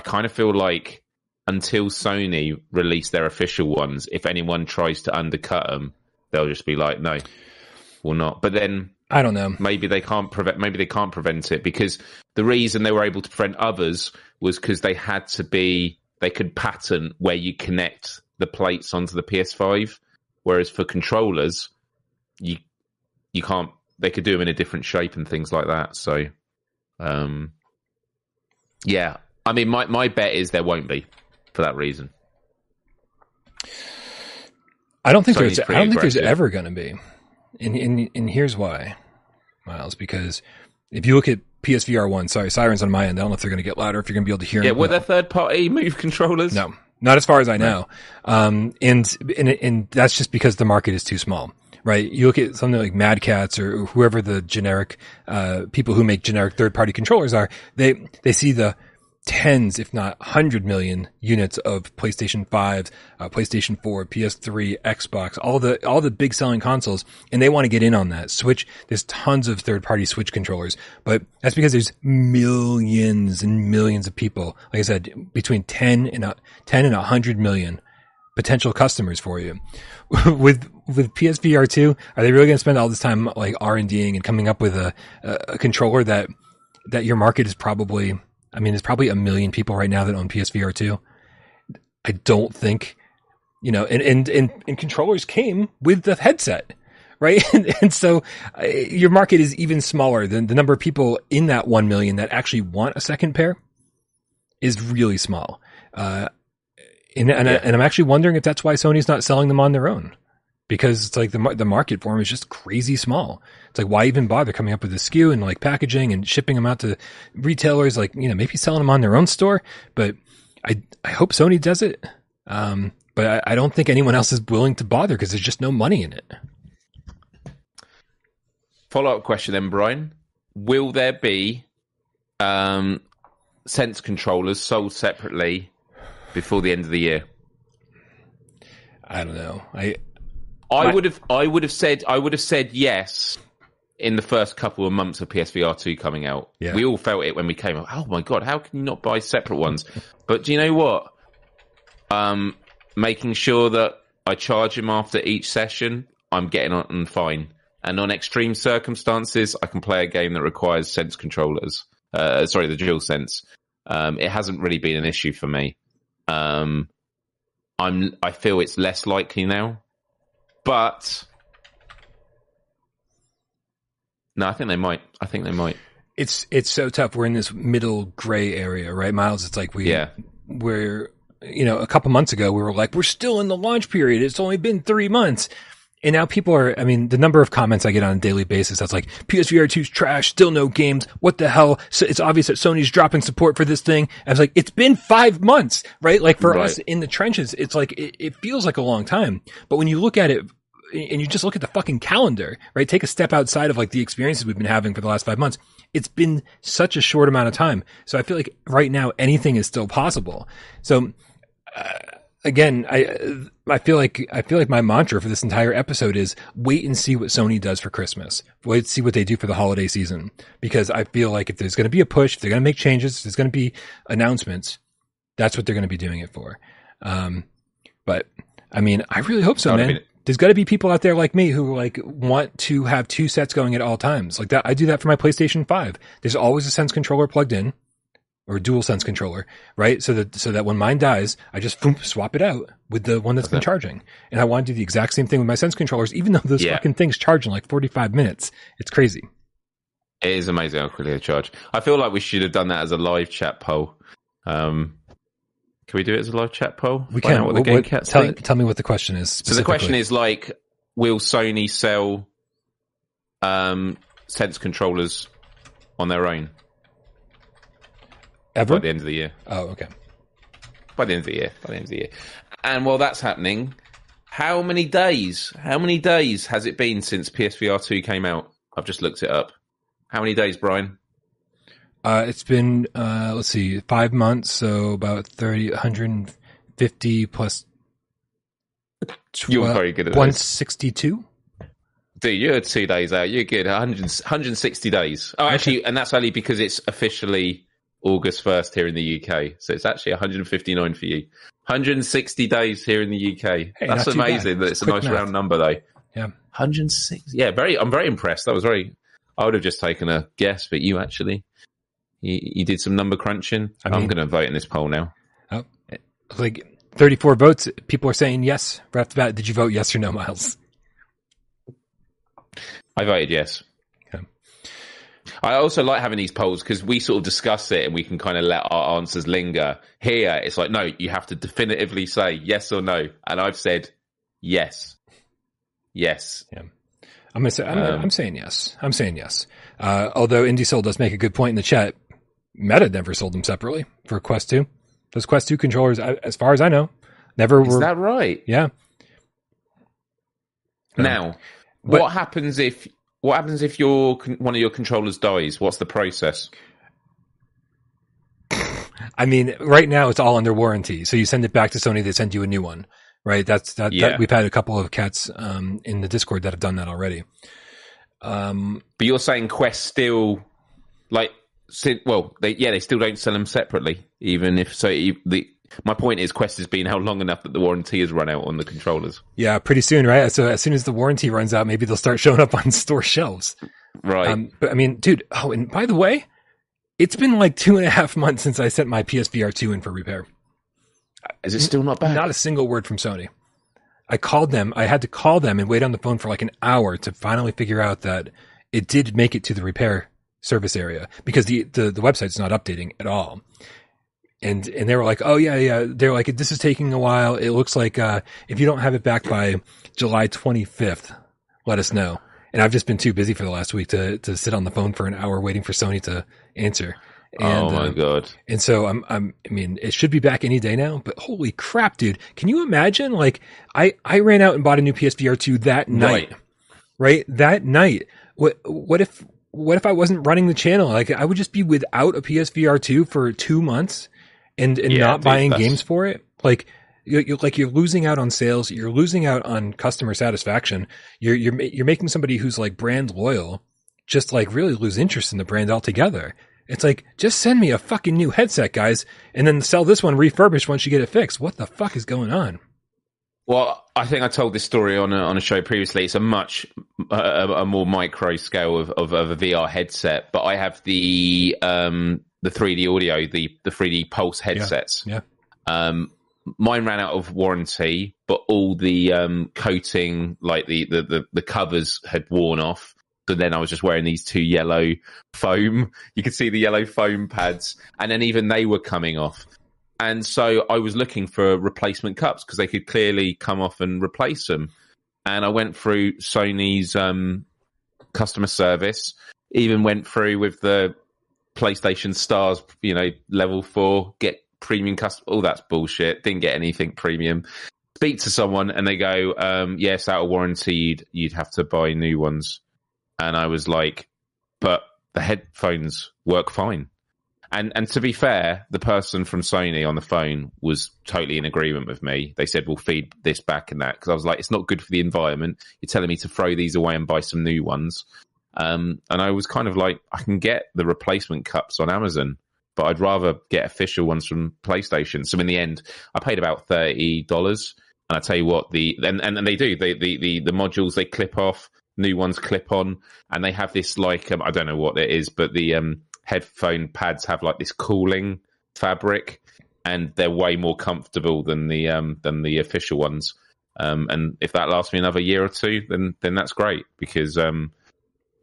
I kind of feel like until Sony release their official ones, if anyone tries to undercut them, they'll just be like, no, we'll not. But then I don't know. maybe they can't prevent maybe they can't prevent it because the reason they were able to prevent others was because they had to be they could patent where you connect the plates onto the PS5 whereas for controllers you you can't they could do them in a different shape and things like that so um yeah i mean my my bet is there won't be for that reason I don't think Sony's there's. I don't think there's ever going to be, and, and and here's why, Miles. Because if you look at PSVR one, sorry, sirens on my end. I don't know if they're going to get louder. If you're going to be able to hear. yeah them. were No. there third party move controllers No, not as far as I know. Um, and, and, and that's just because the market is too small, right? You look at something like Mad Catz or whoever the generic, uh, people who make generic third party controllers are, they, they see the tens, if not hundred million units of PlayStation 5, uh, PlayStation 4, PS3, Xbox, all the, all the big selling consoles, and they want to get in on that. Switch, there's tons of third party Switch controllers, but that's because there's millions and millions of people. Like I said, between 10 and a, 10 and 100 million potential customers for you. with with PSVR two, are they really going to spend all this time like R and Ding and coming up with a a controller that that your market is probably? I mean, there's probably a million people right now that own PSVR two. I don't think, you know, and and and, and controllers came with the headset. Right. And, and so uh, your market is even smaller than the number of people in that 1 million that actually want a second pair is really small. Uh, and, and, I, and I'm actually wondering if that's why Sony's not selling them on their own. Because it's like the the market for them is just crazy small. It's like why even bother coming up with a SKU and like packaging and shipping them out to retailers? Like you know maybe selling them on their own store. But I I hope Sony does it. Um, but I, I don't think anyone else is willing to bother because there's just no money in it. Follow up question then, Brian. Will there be um, sense controllers sold separately before the end of the year? I don't know. I I would have I would have said I would have said yes in the first couple of months of PSVR two coming out. Yeah. We all felt it when we came out. Oh my god, how can you not buy separate ones? but do you know what? Um making sure that I charge him after each session, I'm getting on fine. And on extreme circumstances, I can play a game that requires sense controllers. Uh, sorry, the dual sense. Um, it hasn't really been an issue for me. Um, I'm, I feel it's less likely now, but no, I think they might. I think they might. it's it's so tough. We're in this middle gray area, right, Miles? It's like we Yeah. we're you know a couple months ago we were like we're still in the launch period. It's only been three months. And now people are, I mean, the number of comments I get on a daily basis, that's like, PSVR 2's trash, still no games. What the hell? So it's obvious that Sony's dropping support for this thing. I was like, it's been five months, right? Like for Right. us in the trenches, it's like, it, it feels like a long time. But when you look at it and you just look at the fucking calendar, right? Take a step outside of like the experiences we've been having for the last five months. It's been such a short amount of time. So I feel like right now anything is still possible. So uh, again, I I feel like I feel like my mantra for this entire episode is wait and see what Sony does for Christmas. Wait and see what they do for the holiday season because I feel like if there's going to be a push, if they're going to make changes, if there's going to be announcements, that's what they're going to be doing it for. Um, but I mean, I really hope so, man. been- There's got to be people out there like me who like want to have two sets going at all times. Like that, I do that for my PlayStation 5. There's always a Sense controller plugged in. or dual sense controller, right? So that so that when mine dies, I just boom, swap it out with the one that's been charging. And I want to do the exact same thing with my sense controllers, even though those Yeah. fucking things charge in like 45 minutes. It's crazy. It is amazing how quickly they charge. I feel like we should have done that as a live chat poll. Um, can we do it as a live chat poll? We Find can. out what the game cats tell, think? tell me what the question is. So the question is like, will Sony sell um, sense controllers on their own ever? by the end of the year? Oh, okay. By the end of the year. By the end of the year. And while that's happening, how many days? How many days has it been since PSVR two came out? I've just looked it up. How many days, Brian? Uh, it's been uh, let's see, five months, so about 30, 150 plus. You're very good at 162. Dude, you're two days out. You're good. 100, 160 days. Oh, actually, and that's only because it's officially August 1st here in the UK. So it's actually 159 for you. 160 days here in the UK. Hey, that's not too bad. amazing. That It's it's a nice math. round number, though. Yeah. 106. Yeah, very. I'm very impressed. That was very. I would have just taken a guess, but you actually, you, you did some number crunching. I I'm going to vote in this poll now. Oh, like 34 votes. People are saying yes right off the bat. Did you vote yes or no, Miles? I voted yes. Okay. I also like having these polls because we sort of discuss it and we can kind of let our answers linger. Here, it's like, no, you have to definitively say yes or no. And I've said yes. Yes. I'm gonna say I'm, Um, I'm saying yes. I'm saying yes. Uh, although Indie Soul does make a good point in the chat. Meta never sold them separately for Quest Two. Those Quest Two controllers, as far as I know, never Is were. that right? yeah, Um, Now, but- what happens if what happens if your one of your controllers dies? What's the process? I mean, right now it's all under warranty. So you send it back to Sony, they send you a new one, right? That's that. Yeah. that we've had a couple of cats um, in the Discord that have done that already. Um, But you're saying Quest still like si- well, they yeah, they still don't sell them separately, even if so. The my point is, Quest has been out long enough that the warranty has run out on the controllers. yeah, pretty soon, right? So as soon as the warranty runs out, maybe they'll start showing up on store shelves. Right. Um, but I mean, dude. Oh, and by the way, it's been like two and a half months since I sent my PSVR two in for repair. is it still not bad? Not a single word from Sony. I called them. I had to call them and wait on the phone for like an hour to finally figure out that it did make it to the repair service area because the, the, the website's not updating at all. And, and they were like, oh yeah, yeah. They're like, this is taking a while. It looks like, uh, if you don't have it back by July 25th, let us know. And I've just been too busy for the last week to, to sit on the phone for an hour waiting for Sony to answer. And, oh my uh, god! and so I'm, I'm, I mean, it should be back any day now, but holy crap, dude. Can you imagine? Like, I, I ran out and bought a new PSVR 2 that night, Right. right? That night. What, what if, what if I wasn't running the channel? Like, I would just be without a PSVR 2 for two months and, and Yeah, not dude, buying that's- games for it. Like, you're, you're like you're losing out on sales. You're losing out on customer satisfaction. You're you're you're making somebody who's like brand loyal just like really lose interest in the brand altogether. It's like just send me a fucking new headset, guys, and then sell this one refurbished once you get it fixed. What the fuck is going on? Well, I think I told this story on a, on a show previously. It's a much a, a more micro scale of, of, of a VR headset, but I have the um, the 3D audio, the the 3D Pulse headsets. Yeah. Um, mine ran out of warranty, but all the um, coating, like the, the, the, the covers, had worn off. So then I was just wearing these two yellow foam. You could see the yellow foam pads, and then even they were coming off. And so I was looking for replacement cups because they could clearly come off and replace them. And I went through Sony's um, customer service, even went through with the PlayStation Stars, you know, level four, get premium custom. All that's bullshit. Didn't get anything premium. Speak to someone and they go, um, yes, out of warranty, you'd, you'd have to buy new ones. And I was like, but the headphones work fine. And and to be fair, the person from Sony on the phone was totally in agreement with me. They said we'll feed this back and that because I was like, it's not good for the environment. You're telling me to throw these away and buy some new ones. Um, and I was kind of like, I can get the replacement cups on Amazon, but I'd rather get official ones from PlayStation. So in the end, I paid about thirty dollars. And I tell you what, the and, and, and they do they, the the the modules they clip off, new ones clip on, and they have this like um, I don't know what it is, but the um headphone pads have like this cooling fabric, and they're way more comfortable than the um, than the official ones. Um, and if that lasts me another year or two, then then that's great because um,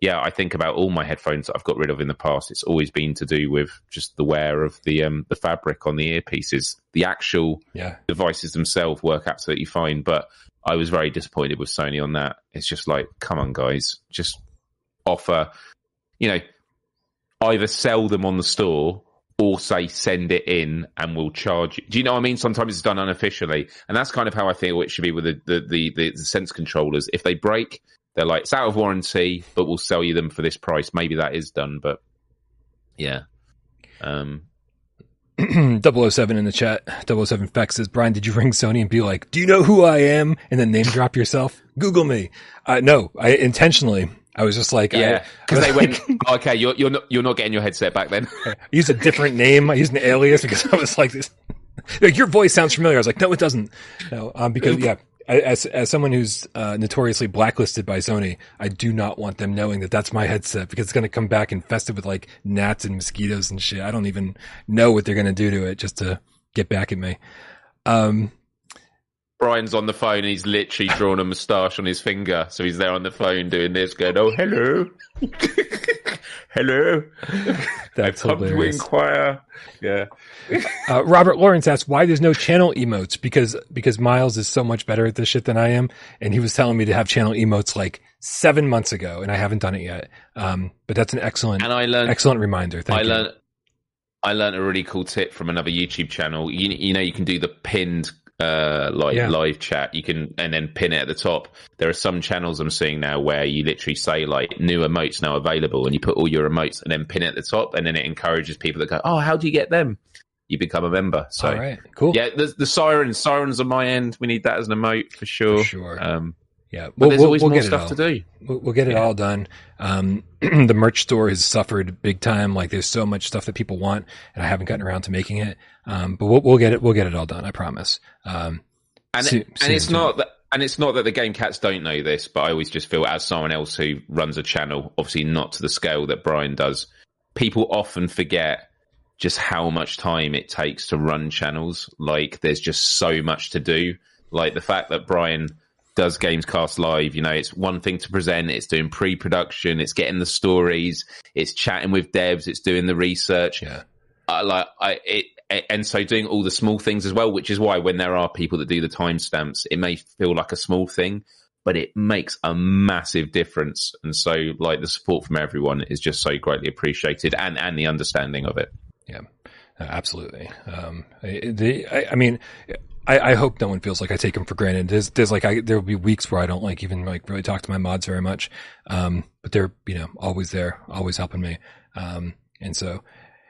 yeah, I think about all my headphones that I've got rid of in the past. It's always been to do with just the wear of the um, the fabric on the earpieces. The actual Yeah. devices themselves work absolutely fine, but I was very disappointed with Sony on that. It's just like, come on, guys, just offer, you know, either sell them on the store or say send it in and we'll charge you. Do you know what I mean? Sometimes it's done unofficially, and that's kind of how I feel it should be with the the the, the, the sense controllers. If they break, they're like it's out of warranty, but we'll sell you them for this price. Maybe that is done, but yeah. Um, 007 in the chat. 007 Fex says, Brian, did you ring Sony and be like, do you know who I am? And then name drop yourself? Google me. Uh, no, I intentionally, I was just like, yeah, because they was went, okay, you're you're not you're not getting your headset back then. I used a different name. I used an alias because I was like this. Like your voice sounds familiar. I was like, no, it doesn't. No, um, because yeah, as as someone who's uh, notoriously blacklisted by Sony, I do not want them knowing that that's my headset because it's going to come back infested with like gnats and mosquitoes and shit. I don't even know what they're going to do to it just to get back at me. Um, Brian's on the phone and he's literally drawn a moustache on his finger. So he's there on the phone doing this, going, Oh, hello. hello. that's I've come to hilarious. inquire. Yeah. Uh, Robert Lawrence asked why there's no channel emotes because because Miles is so much better at this shit than I am, and he was telling me to have channel emotes like seven months ago, and I haven't done it yet. Um, but that's an excellent And I learned, excellent reminder. Thank I you. learned, I learned a really cool tip from another YouTube channel. You, you know, you can do the pinned, uh, like Yeah. live chat. You can, and then pin it at the top. There are some channels I'm seeing now where you literally say like new emotes now available and you put all your emotes and then pin it at the top. And then it encourages people that go, Oh, how do you get them? You become a member. So All right, cool. Yeah, the, the sirens, sirens on my end. We need that as an emote for sure. For sure. Um, yeah, but we'll, there's always we'll more get stuff to do. We'll, we'll get it Yeah. all done. Um, the merch store has suffered big time. Like there's so much stuff that people want, and I haven't gotten around to making it. Um, but we'll, we'll get it. We'll get it all done. I promise. Um, And, Soon- and soon, it's soon. not that, and it's not that the game cats don't know this, but I always just feel as someone else who runs a channel, obviously not to the scale that Brian does, people often forget just how much time it takes to run channels. Like there's just so much to do. Like the fact that Brian does Gamescast Live, you know, it's one thing to present, it's doing pre-production, it's getting the stories, it's chatting with devs, it's doing the research. yeah. I like I it and so doing all the small things as well, which is why when there are people that do the timestamps, it may feel like a small thing, but it makes a massive difference. And so like the support from everyone is just so greatly appreciated and and the understanding of it. Yeah. absolutely. Um, the, I, I mean, I, I hope no one feels like I take them for granted. There's, there's like, I, there will be weeks where I don't like even like really talk to my mods very much. Um, but they're, you know, always there, always helping me. Um, and so,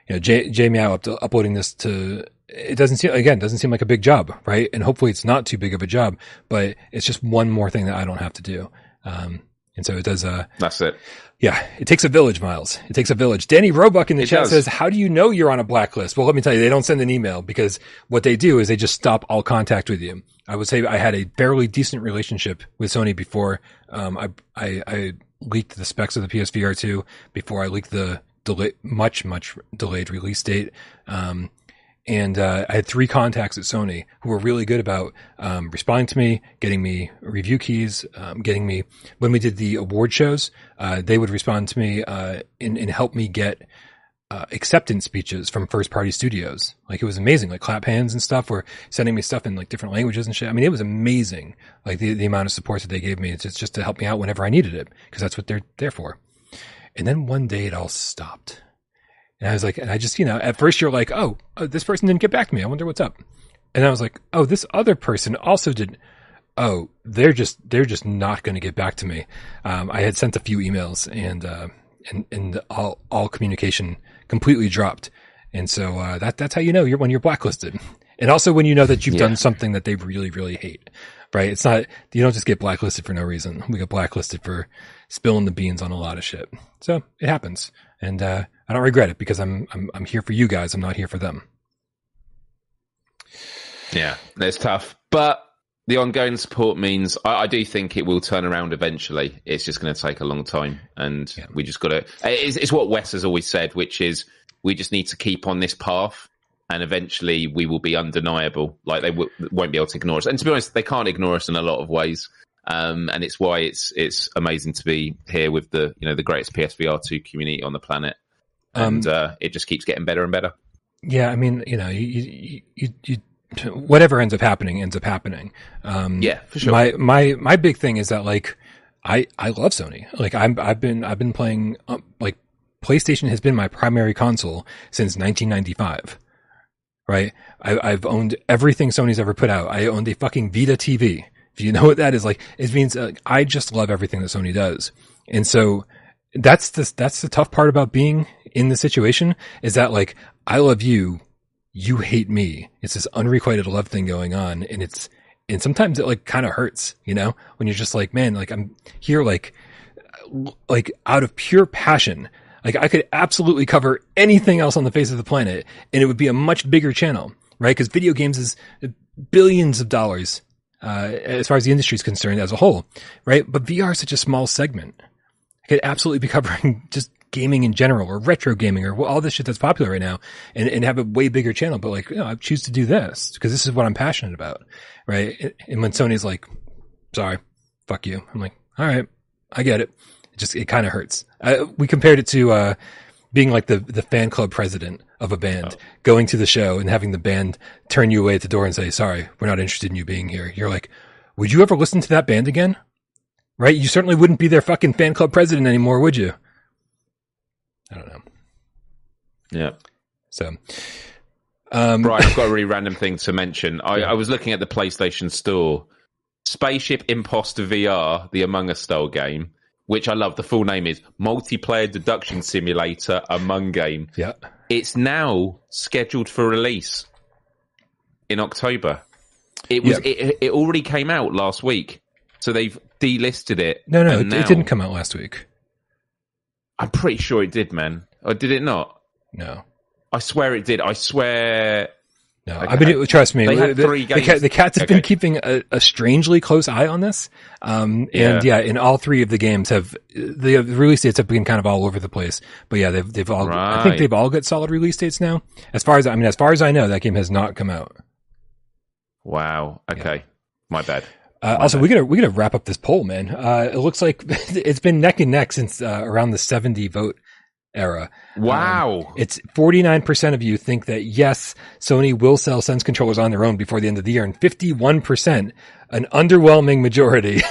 you know, J, Jamie, I up uploading this to, it doesn't seem, again, doesn't seem like a big job, right? And hopefully it's not too big of a job, but it's just one more thing that I don't have to do. Um, and so it does, uh, That's it. yeah, it takes a village, Miles. It takes a village. Danny Roebuck in the It chat does. says, "How do you know you're on a blacklist?" Well, let me tell you, they don't send an email because what they do is they just stop all contact with you. I would say I had a fairly decent relationship with Sony before um, I, I I leaked the specs of the PSVR two before I leaked the delay, much much delayed release date. Um, and uh, I had three contacts at Sony who were really good about um, responding to me, getting me review keys, um, getting me when we did the award shows. Uh, they would respond to me uh, and, and help me get uh, acceptance speeches from first party studios. Like it was amazing. Like clap hands and stuff were sending me stuff in like different languages and shit. I mean, it was amazing. Like the, the amount of support that they gave me. It's just, just to help me out whenever I needed it because that's what they're there for. And then one day it all stopped. And I was like, and I just, you know, at first you're like, oh, uh, this person didn't get back to me. I wonder what's up. And I was like, oh, this other person also didn't. Oh, they're just, they're just not going to get back to me. Um, I had sent a few emails and, uh, and, and all, all communication completely dropped. And so, uh, that, that's how you know you're when you're blacklisted. And also when you know that you've Yeah. done something that they really, really hate, right? It's not, you don't just get blacklisted for no reason. We get blacklisted for spilling the beans on a lot of shit. So it happens. And, uh, I don't regret it because I'm, I'm, I'm here for you guys. I'm not here for them. Yeah, it's tough. But the ongoing support means I, I, do think it will turn around eventually. It's just going to take a long time, and yeah. we just got to. It's, it's, what Wes has always said, which is we just need to keep on this path, and eventually we will be undeniable. Like they w- won't be able to ignore us, and to be honest, they can't ignore us in a lot of ways. Um, and it's why it's it's amazing to be here with the you know the greatest PSVR two community on the planet, and um, uh, it just keeps getting better and better. Yeah, I mean, you know, you you, you, you whatever ends up happening ends up happening. Um, yeah, for sure. My my my big thing is that like I I love Sony. Like I'm I've been I've been playing um, like PlayStation has been my primary console since 1995. Right? I, have owned everything Sony's ever put out. I owned a fucking Vita TV. If you know what that is, like it means uh, I just love everything that Sony does. And so that's the that's the tough part about being in the situation is that like I love you you hate me. It's this unrequited love thing going on. And it's, and sometimes it like kind of hurts, you know, when you're just like, man, like I'm here, like, like out of pure passion. Like I could absolutely cover anything else on the face of the planet and it would be a much bigger channel, right? Cause video games is billions of dollars, uh, as far as the industry is concerned as a whole, right? But VR is such a small segment. Could absolutely be covering just gaming in general or retro gaming or all this shit that's popular right now and, and have a way bigger channel. But like, you know, I choose to do this because this is what I'm passionate about. Right. And when Sony's like, sorry, fuck you. I'm like, all right, I get it. It just, it kind of hurts. I, we compared it to, uh, being like the, the fan club president of a band, oh. going to the show and having the band turn you away at the door and say, sorry, we're not interested in you being here. You're like, would you ever listen to that band again? Right? You certainly wouldn't be their fucking fan club president anymore, would you? I don't know. Yeah. So, um, right, I've got a really random thing to mention. I, yeah. I was looking at the PlayStation Store. Spaceship Imposter VR, the Among Us style game, which I love. The full name is Multiplayer Deduction Simulator Among Game. Yeah. It's now scheduled for release in October. It was. Yeah. It, it already came out last week, so they've delisted it. No, no, it, now, it didn't come out last week. I'm pretty sure it did, man. Or did it not? No. I swear it did. I swear. No, okay. I mean, trust me. They The, the, the, cats have okay. been keeping a, a, strangely close eye on this. Um, and yeah. yeah, in all three of the games have the release dates have been kind of all over the place. But yeah, they've they've all. Right. I think they've all got solid release dates now. As far as I mean, as far as I know, that game has not come out. Wow. Okay. Yeah. My bad. Uh, also, we gotta we gotta wrap up this poll, man. Uh, it looks like it's been neck and neck since uh, around the seventy vote era. Wow! Um, it's forty nine percent of you think that yes, Sony will sell Sense controllers on their own before the end of the year, and fifty one percent, an underwhelming majority,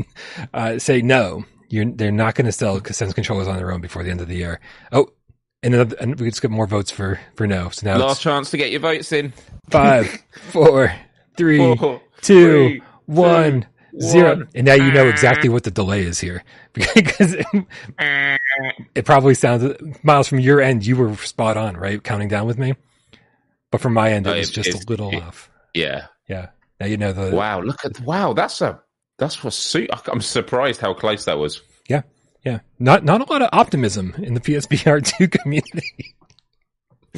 uh, say no. they're not going to sell Sense controllers on their own before the end of the year. Oh, and, another, and we just get more votes for for no. So now last chance to get your votes in. Five, four, three, four, two. Three one, zero. One. And now you know exactly uh. what the delay is here because it, it probably sounds Miles from your end. You were spot on, right? Counting down with me. But from my end, it oh, was just a little it, off. Yeah. Yeah. Now you know the. Wow. Look at, wow. That's a, that's what suit. I'm surprised how close that was. Yeah. Yeah. Not, not a lot of optimism in the PSVR 2 community.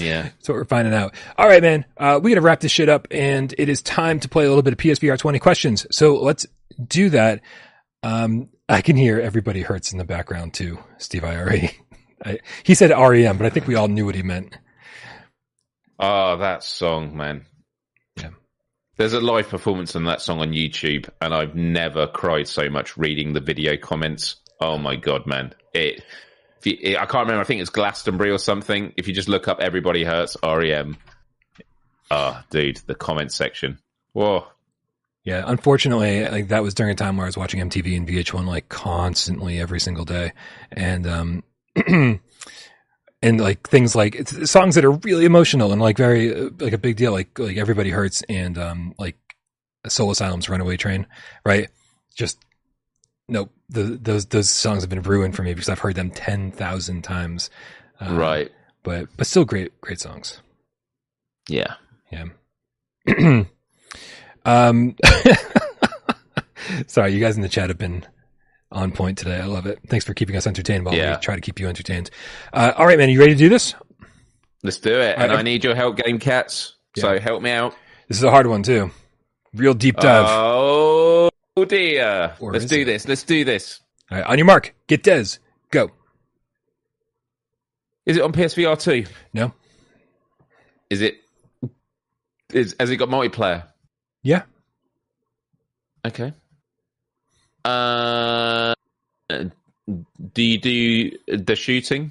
Yeah. That's what we're finding out. All right, man. Uh, we got to wrap this shit up and it is time to play a little bit of PSVR 20 questions. So let's do that. Um, I can hear everybody hurts in the background too, Steve IRE. I, he said REM, but I think we all knew what he meant. Oh, that song, man. Yeah. There's a live performance on that song on YouTube, and I've never cried so much reading the video comments. Oh my god, man! It you, I can't remember. I think it's Glastonbury or something. If you just look up "Everybody Hurts" REM, oh, dude, the comment section. Whoa. Yeah, unfortunately, like that was during a time where I was watching MTV and VH1 like constantly every single day, and um, and like things like songs that are really emotional and like very like a big deal, like like "Everybody Hurts" and um, like Soul Asylum's "Runaway Train," right? Just nope. The, those those songs have been ruined for me because I've heard them ten thousand times. Um, right. But but still great great songs. Yeah. Yeah. um. sorry, you guys in the chat have been on point today. I love it. Thanks for keeping us entertained while yeah. we try to keep you entertained. Uh, all right, man. You ready to do this? Let's do it. and I need your help, Game Cats. Yeah. So help me out. This is a hard one too. Real deep dive. Oh dear. Or Let's do it? this. Let's do this. All right, on your mark, get Des, go. Is it on PSVR two? No, Is it? Is has it got multiplayer? yeah, Okay. Uh, do you do the shooting?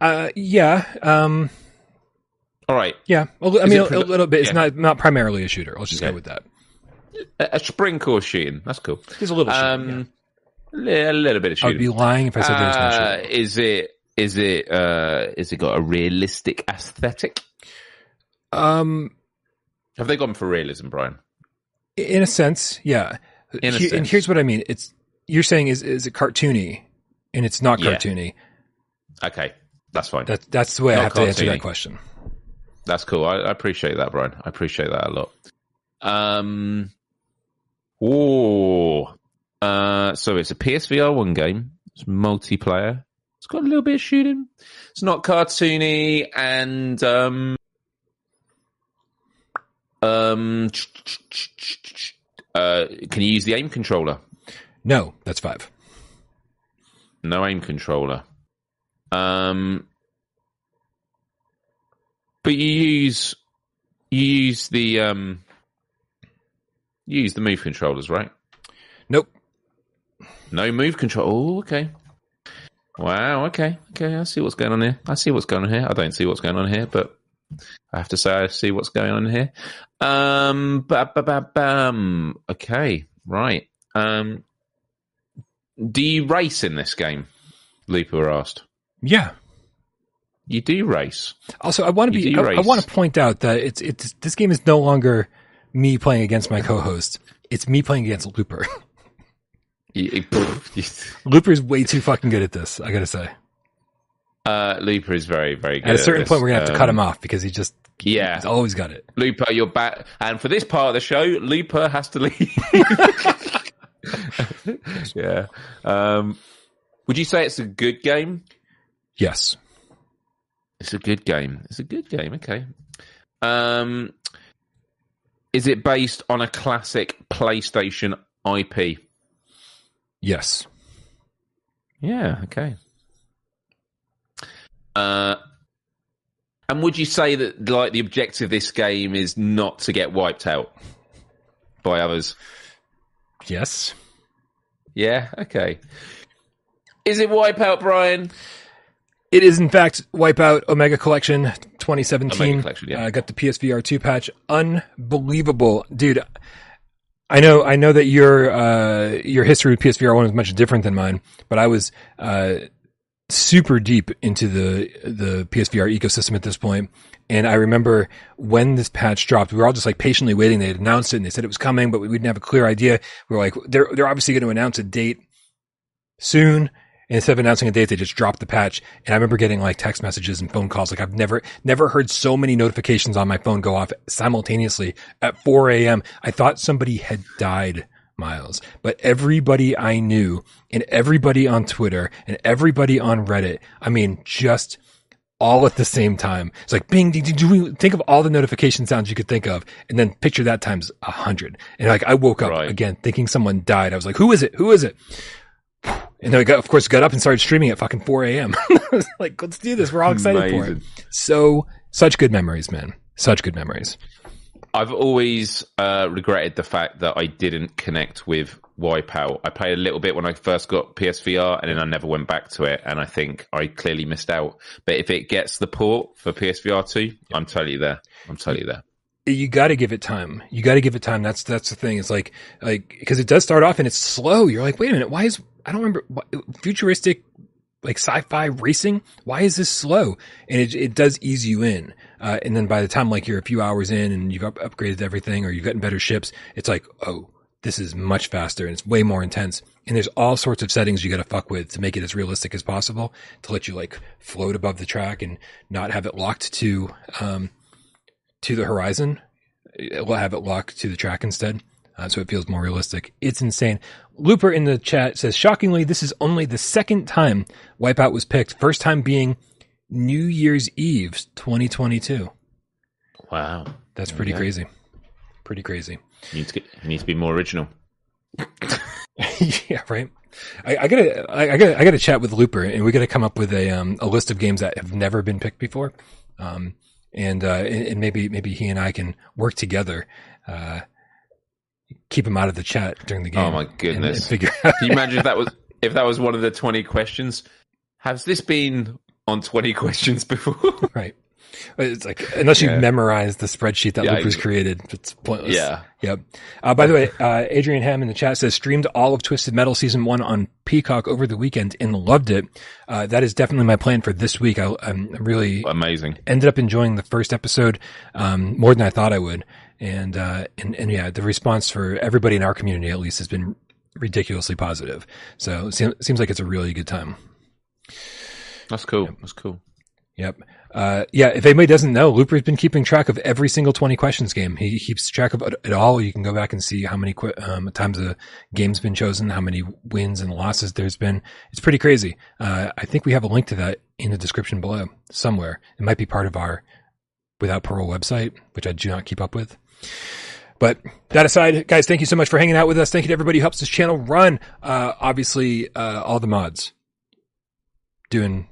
uh, yeah, um, All right. yeah. I mean, a, a little bit. It's yeah. not not primarily a shooter. Let's just Okay. go with that. A, a spring course shooting. That's cool. There's a little. shooting, Um, li- a little bit of yeah. I'd be lying if I said there's no Uh, shooting. is it? Is it? Uh, is it got a realistic aesthetic? Um, Have they gone for realism, Brian? in a sense, yeah. In a He- And here's what I mean. It's you're saying is is it cartoony, and it's not Yeah. cartoony. Okay, that's fine. That that's the way I Not have to answer that question. That's cool. I, I appreciate that, Brian. I appreciate that a lot. Um, oh, uh, so it's a PSVR one game. It's multiplayer. It's got a little bit of shooting. It's not cartoony, and um, um, uh, can you use the aim controller? No, that's five. No aim controller. Um, but you use you use the um, you use the move controllers, right? Nope. No move control. Oh, okay. Wow. Okay. Okay. I see what's going on here. I see what's going on here. I don't see what's going on here, but I have to say I see what's going on here. Um. Ba, ba, ba, bam. Okay. Right. Um. Do you race in this game? Looper asked. Yeah. You do race. Also, I want to be. I, I want to point out that it's it's this game is no longer me playing against my co-host. It's me playing against Looper. Looper is way too fucking good at this. I gotta say. uh, Looper is very, very good. At a certain this. point, we're gonna have to cut Um, him off because he just Yeah, he's always got it. Looper, you're back. And for this part of the show, Looper has to leave. yeah. Um, would you say it's a good game? Yes. It's a good game. It's a good game. Okay. Um, is it based on a classic PlayStation IP? Yes. Yeah. Okay. Uh, and would you say that like the objective of this game is not to get wiped out by others? Yes. Yeah. Okay. Is it Wipeout, Brian? It is in fact Wipeout Omega Collection 2017. Omega Collection, yeah. I got the PSVR 2 patch. Unbelievable, dude. I know, I know that your uh, your history with PSVR one is much different than mine, but I was uh, super deep into the the PSVR ecosystem at this point. And I remember when this patch dropped, we were all just like patiently waiting. They had announced it and they said it was coming, but we didn't have a clear idea. We were like, they're they're obviously going to announce a date soon. And instead of announcing a date, they just dropped the patch. And I remember getting like text messages and phone calls. Like I've never, never heard so many notifications on my phone go off simultaneously at 4 a.m. I thought somebody had died, Miles. But everybody I knew and everybody on Twitter and everybody on Reddit, I mean, just all at the same time. It's like bing, ding, ding, ding. Think of all the notification sounds you could think of and then picture that times a hundred. And like I woke up Right. again thinking someone died. I was like, who is it? Who is it? And then I got, of course, got up and started streaming at fucking 4 a.m. Like, let's do this. We're all excited for it. So, such good memories, man. Such good memories. I've always uh, regretted the fact that I didn't connect with Wipeout. I played a little bit when I first got PSVR, and then I never went back to it. And I think I clearly missed out. But if it gets the port for PSVR two, I'm totally there. I'm totally there. You got to give it time. You got to give it time. That's that's the thing. It's like like because it does start off and it's slow. You're like, wait a minute, why is I don't remember futuristic like sci-fi racing? Why is this slow? And it it does ease you in. Uh, and then by the time like you're a few hours in and you've up- upgraded everything or you've gotten better ships, it's like, oh, this is much faster and it's way more intense. And there's all sorts of settings you got to fuck with to make it as realistic as possible to let you like float above the track and not have it locked to um to the horizon. We'll have it locked to the track instead. Uh, so it feels more realistic. It's insane. Looper in the chat says, shockingly, this is only the second time Wipeout was picked. First time being New Year's Eve 2022. Wow. That's pretty crazy. Pretty crazy. He needs to, get, he needs to be more original. yeah, right. I, I gotta, I, I gotta, I gotta chat with Looper, and we gotta come up with a um, a list of games that have never been picked before, um, and uh, and, and maybe maybe he and I can work together, uh, keep him out of the chat during the game. Oh my and- and goodness! figure out. Can you imagine if that was if that was one of the twenty questions? Has this been on twenty questions before? right. It's like unless you Yeah. memorize the spreadsheet that Yeah, Looper's I- created, it's pointless. yeah. Yep. Uh, by the way, uh, Adrian Ham in the chat says streamed all of Twisted Metal season one on Peacock over the weekend and loved it. Uh, that is definitely my plan for this week. I, I'm really Amazing. ended up enjoying the first episode um, more than I thought I would, and uh, and and yeah, the response for everybody in our community at least has been ridiculously positive. So it seems, seems like it's a really good time. That's cool. That's cool. Yep. Uh, yeah, if anybody doesn't know, Looper's been keeping track of every single 20 questions game. He keeps track of it all. You can go back and see how many qu- um, times a game's been chosen, how many wins and losses there's been. It's pretty crazy. Uh, I think we have a link to that in the description below somewhere. It might be part of our Without Parole website, which I do not keep up with. But that aside, guys, thank you so much for hanging out with us. Thank you to everybody who helps this channel run. Uh, obviously, uh, all the mods doing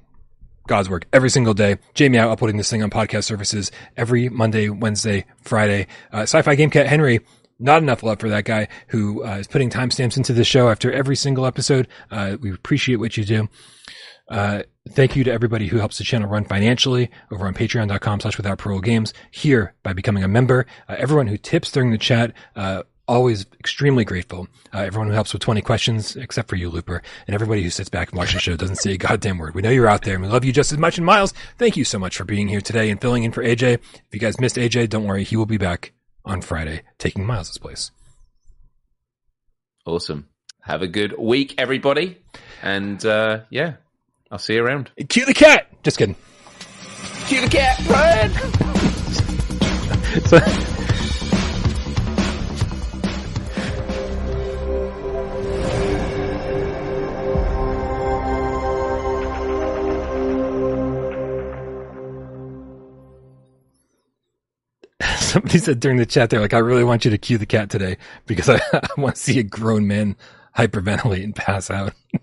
God's work every single day. Jamie out uploading this thing on podcast services every Monday, Wednesday, Friday. Uh, Sci-Fi Game Cat Henry, not enough love for that guy who uh, is putting timestamps into the show after every single episode. Uh, we appreciate what you do. Uh, thank you to everybody who helps the channel run financially over on patreon.com slash without parole games here by becoming a member. Uh, everyone who tips during the chat, uh, always extremely grateful. Uh, everyone who helps with 20 questions, except for you, Looper, and everybody who sits back and watches the show doesn't say a goddamn word. We know you're out there and we love you just as much. And Miles, thank you so much for being here today and filling in for AJ. If you guys missed AJ, don't worry. He will be back on Friday taking Miles' place. Awesome. Have a good week, everybody. And uh, yeah, I'll see you around. Cue the cat! Just kidding. Cue the cat, Brian. So- Somebody said during the chat, they're like, I really want you to cue the cat today because I, I want to see a grown man hyperventilate and pass out.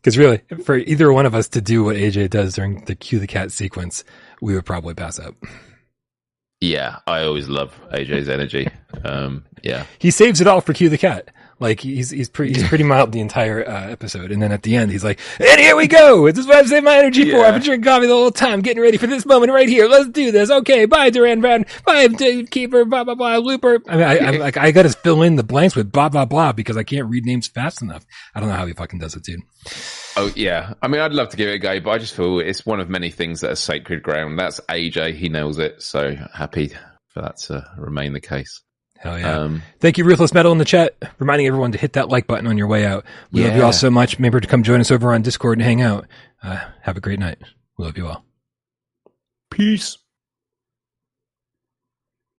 Because really, for either one of us to do what AJ does during the cue the cat sequence, we would probably pass out. Yeah, I always love AJ's energy. Um, yeah, he saves it all for Cue the Cat. Like he's he's pretty he's pretty mild the entire uh, episode, and then at the end he's like, "And here we go. This is what I've saved my energy for. I've been drinking coffee the whole time, getting ready for this moment right here. Let's do this. Okay, bye, Duran Brown. Bye, Dude Keeper. Blah blah blah. Looper. I mean, I, I'm like I got to fill in the blanks with blah blah blah because I can't read names fast enough. I don't know how he fucking does it, dude. Oh yeah, I mean, I'd love to give it a go, but I just feel it's one of many things that are sacred ground. That's AJ; he nails it. So happy for that to remain the case. Hell yeah. Um, Thank you, Ruthless Metal in the chat, reminding everyone to hit that like button on your way out. We love you all so much. Remember to come join us over on Discord and hang out. Uh, have a great night. We love you all. peace.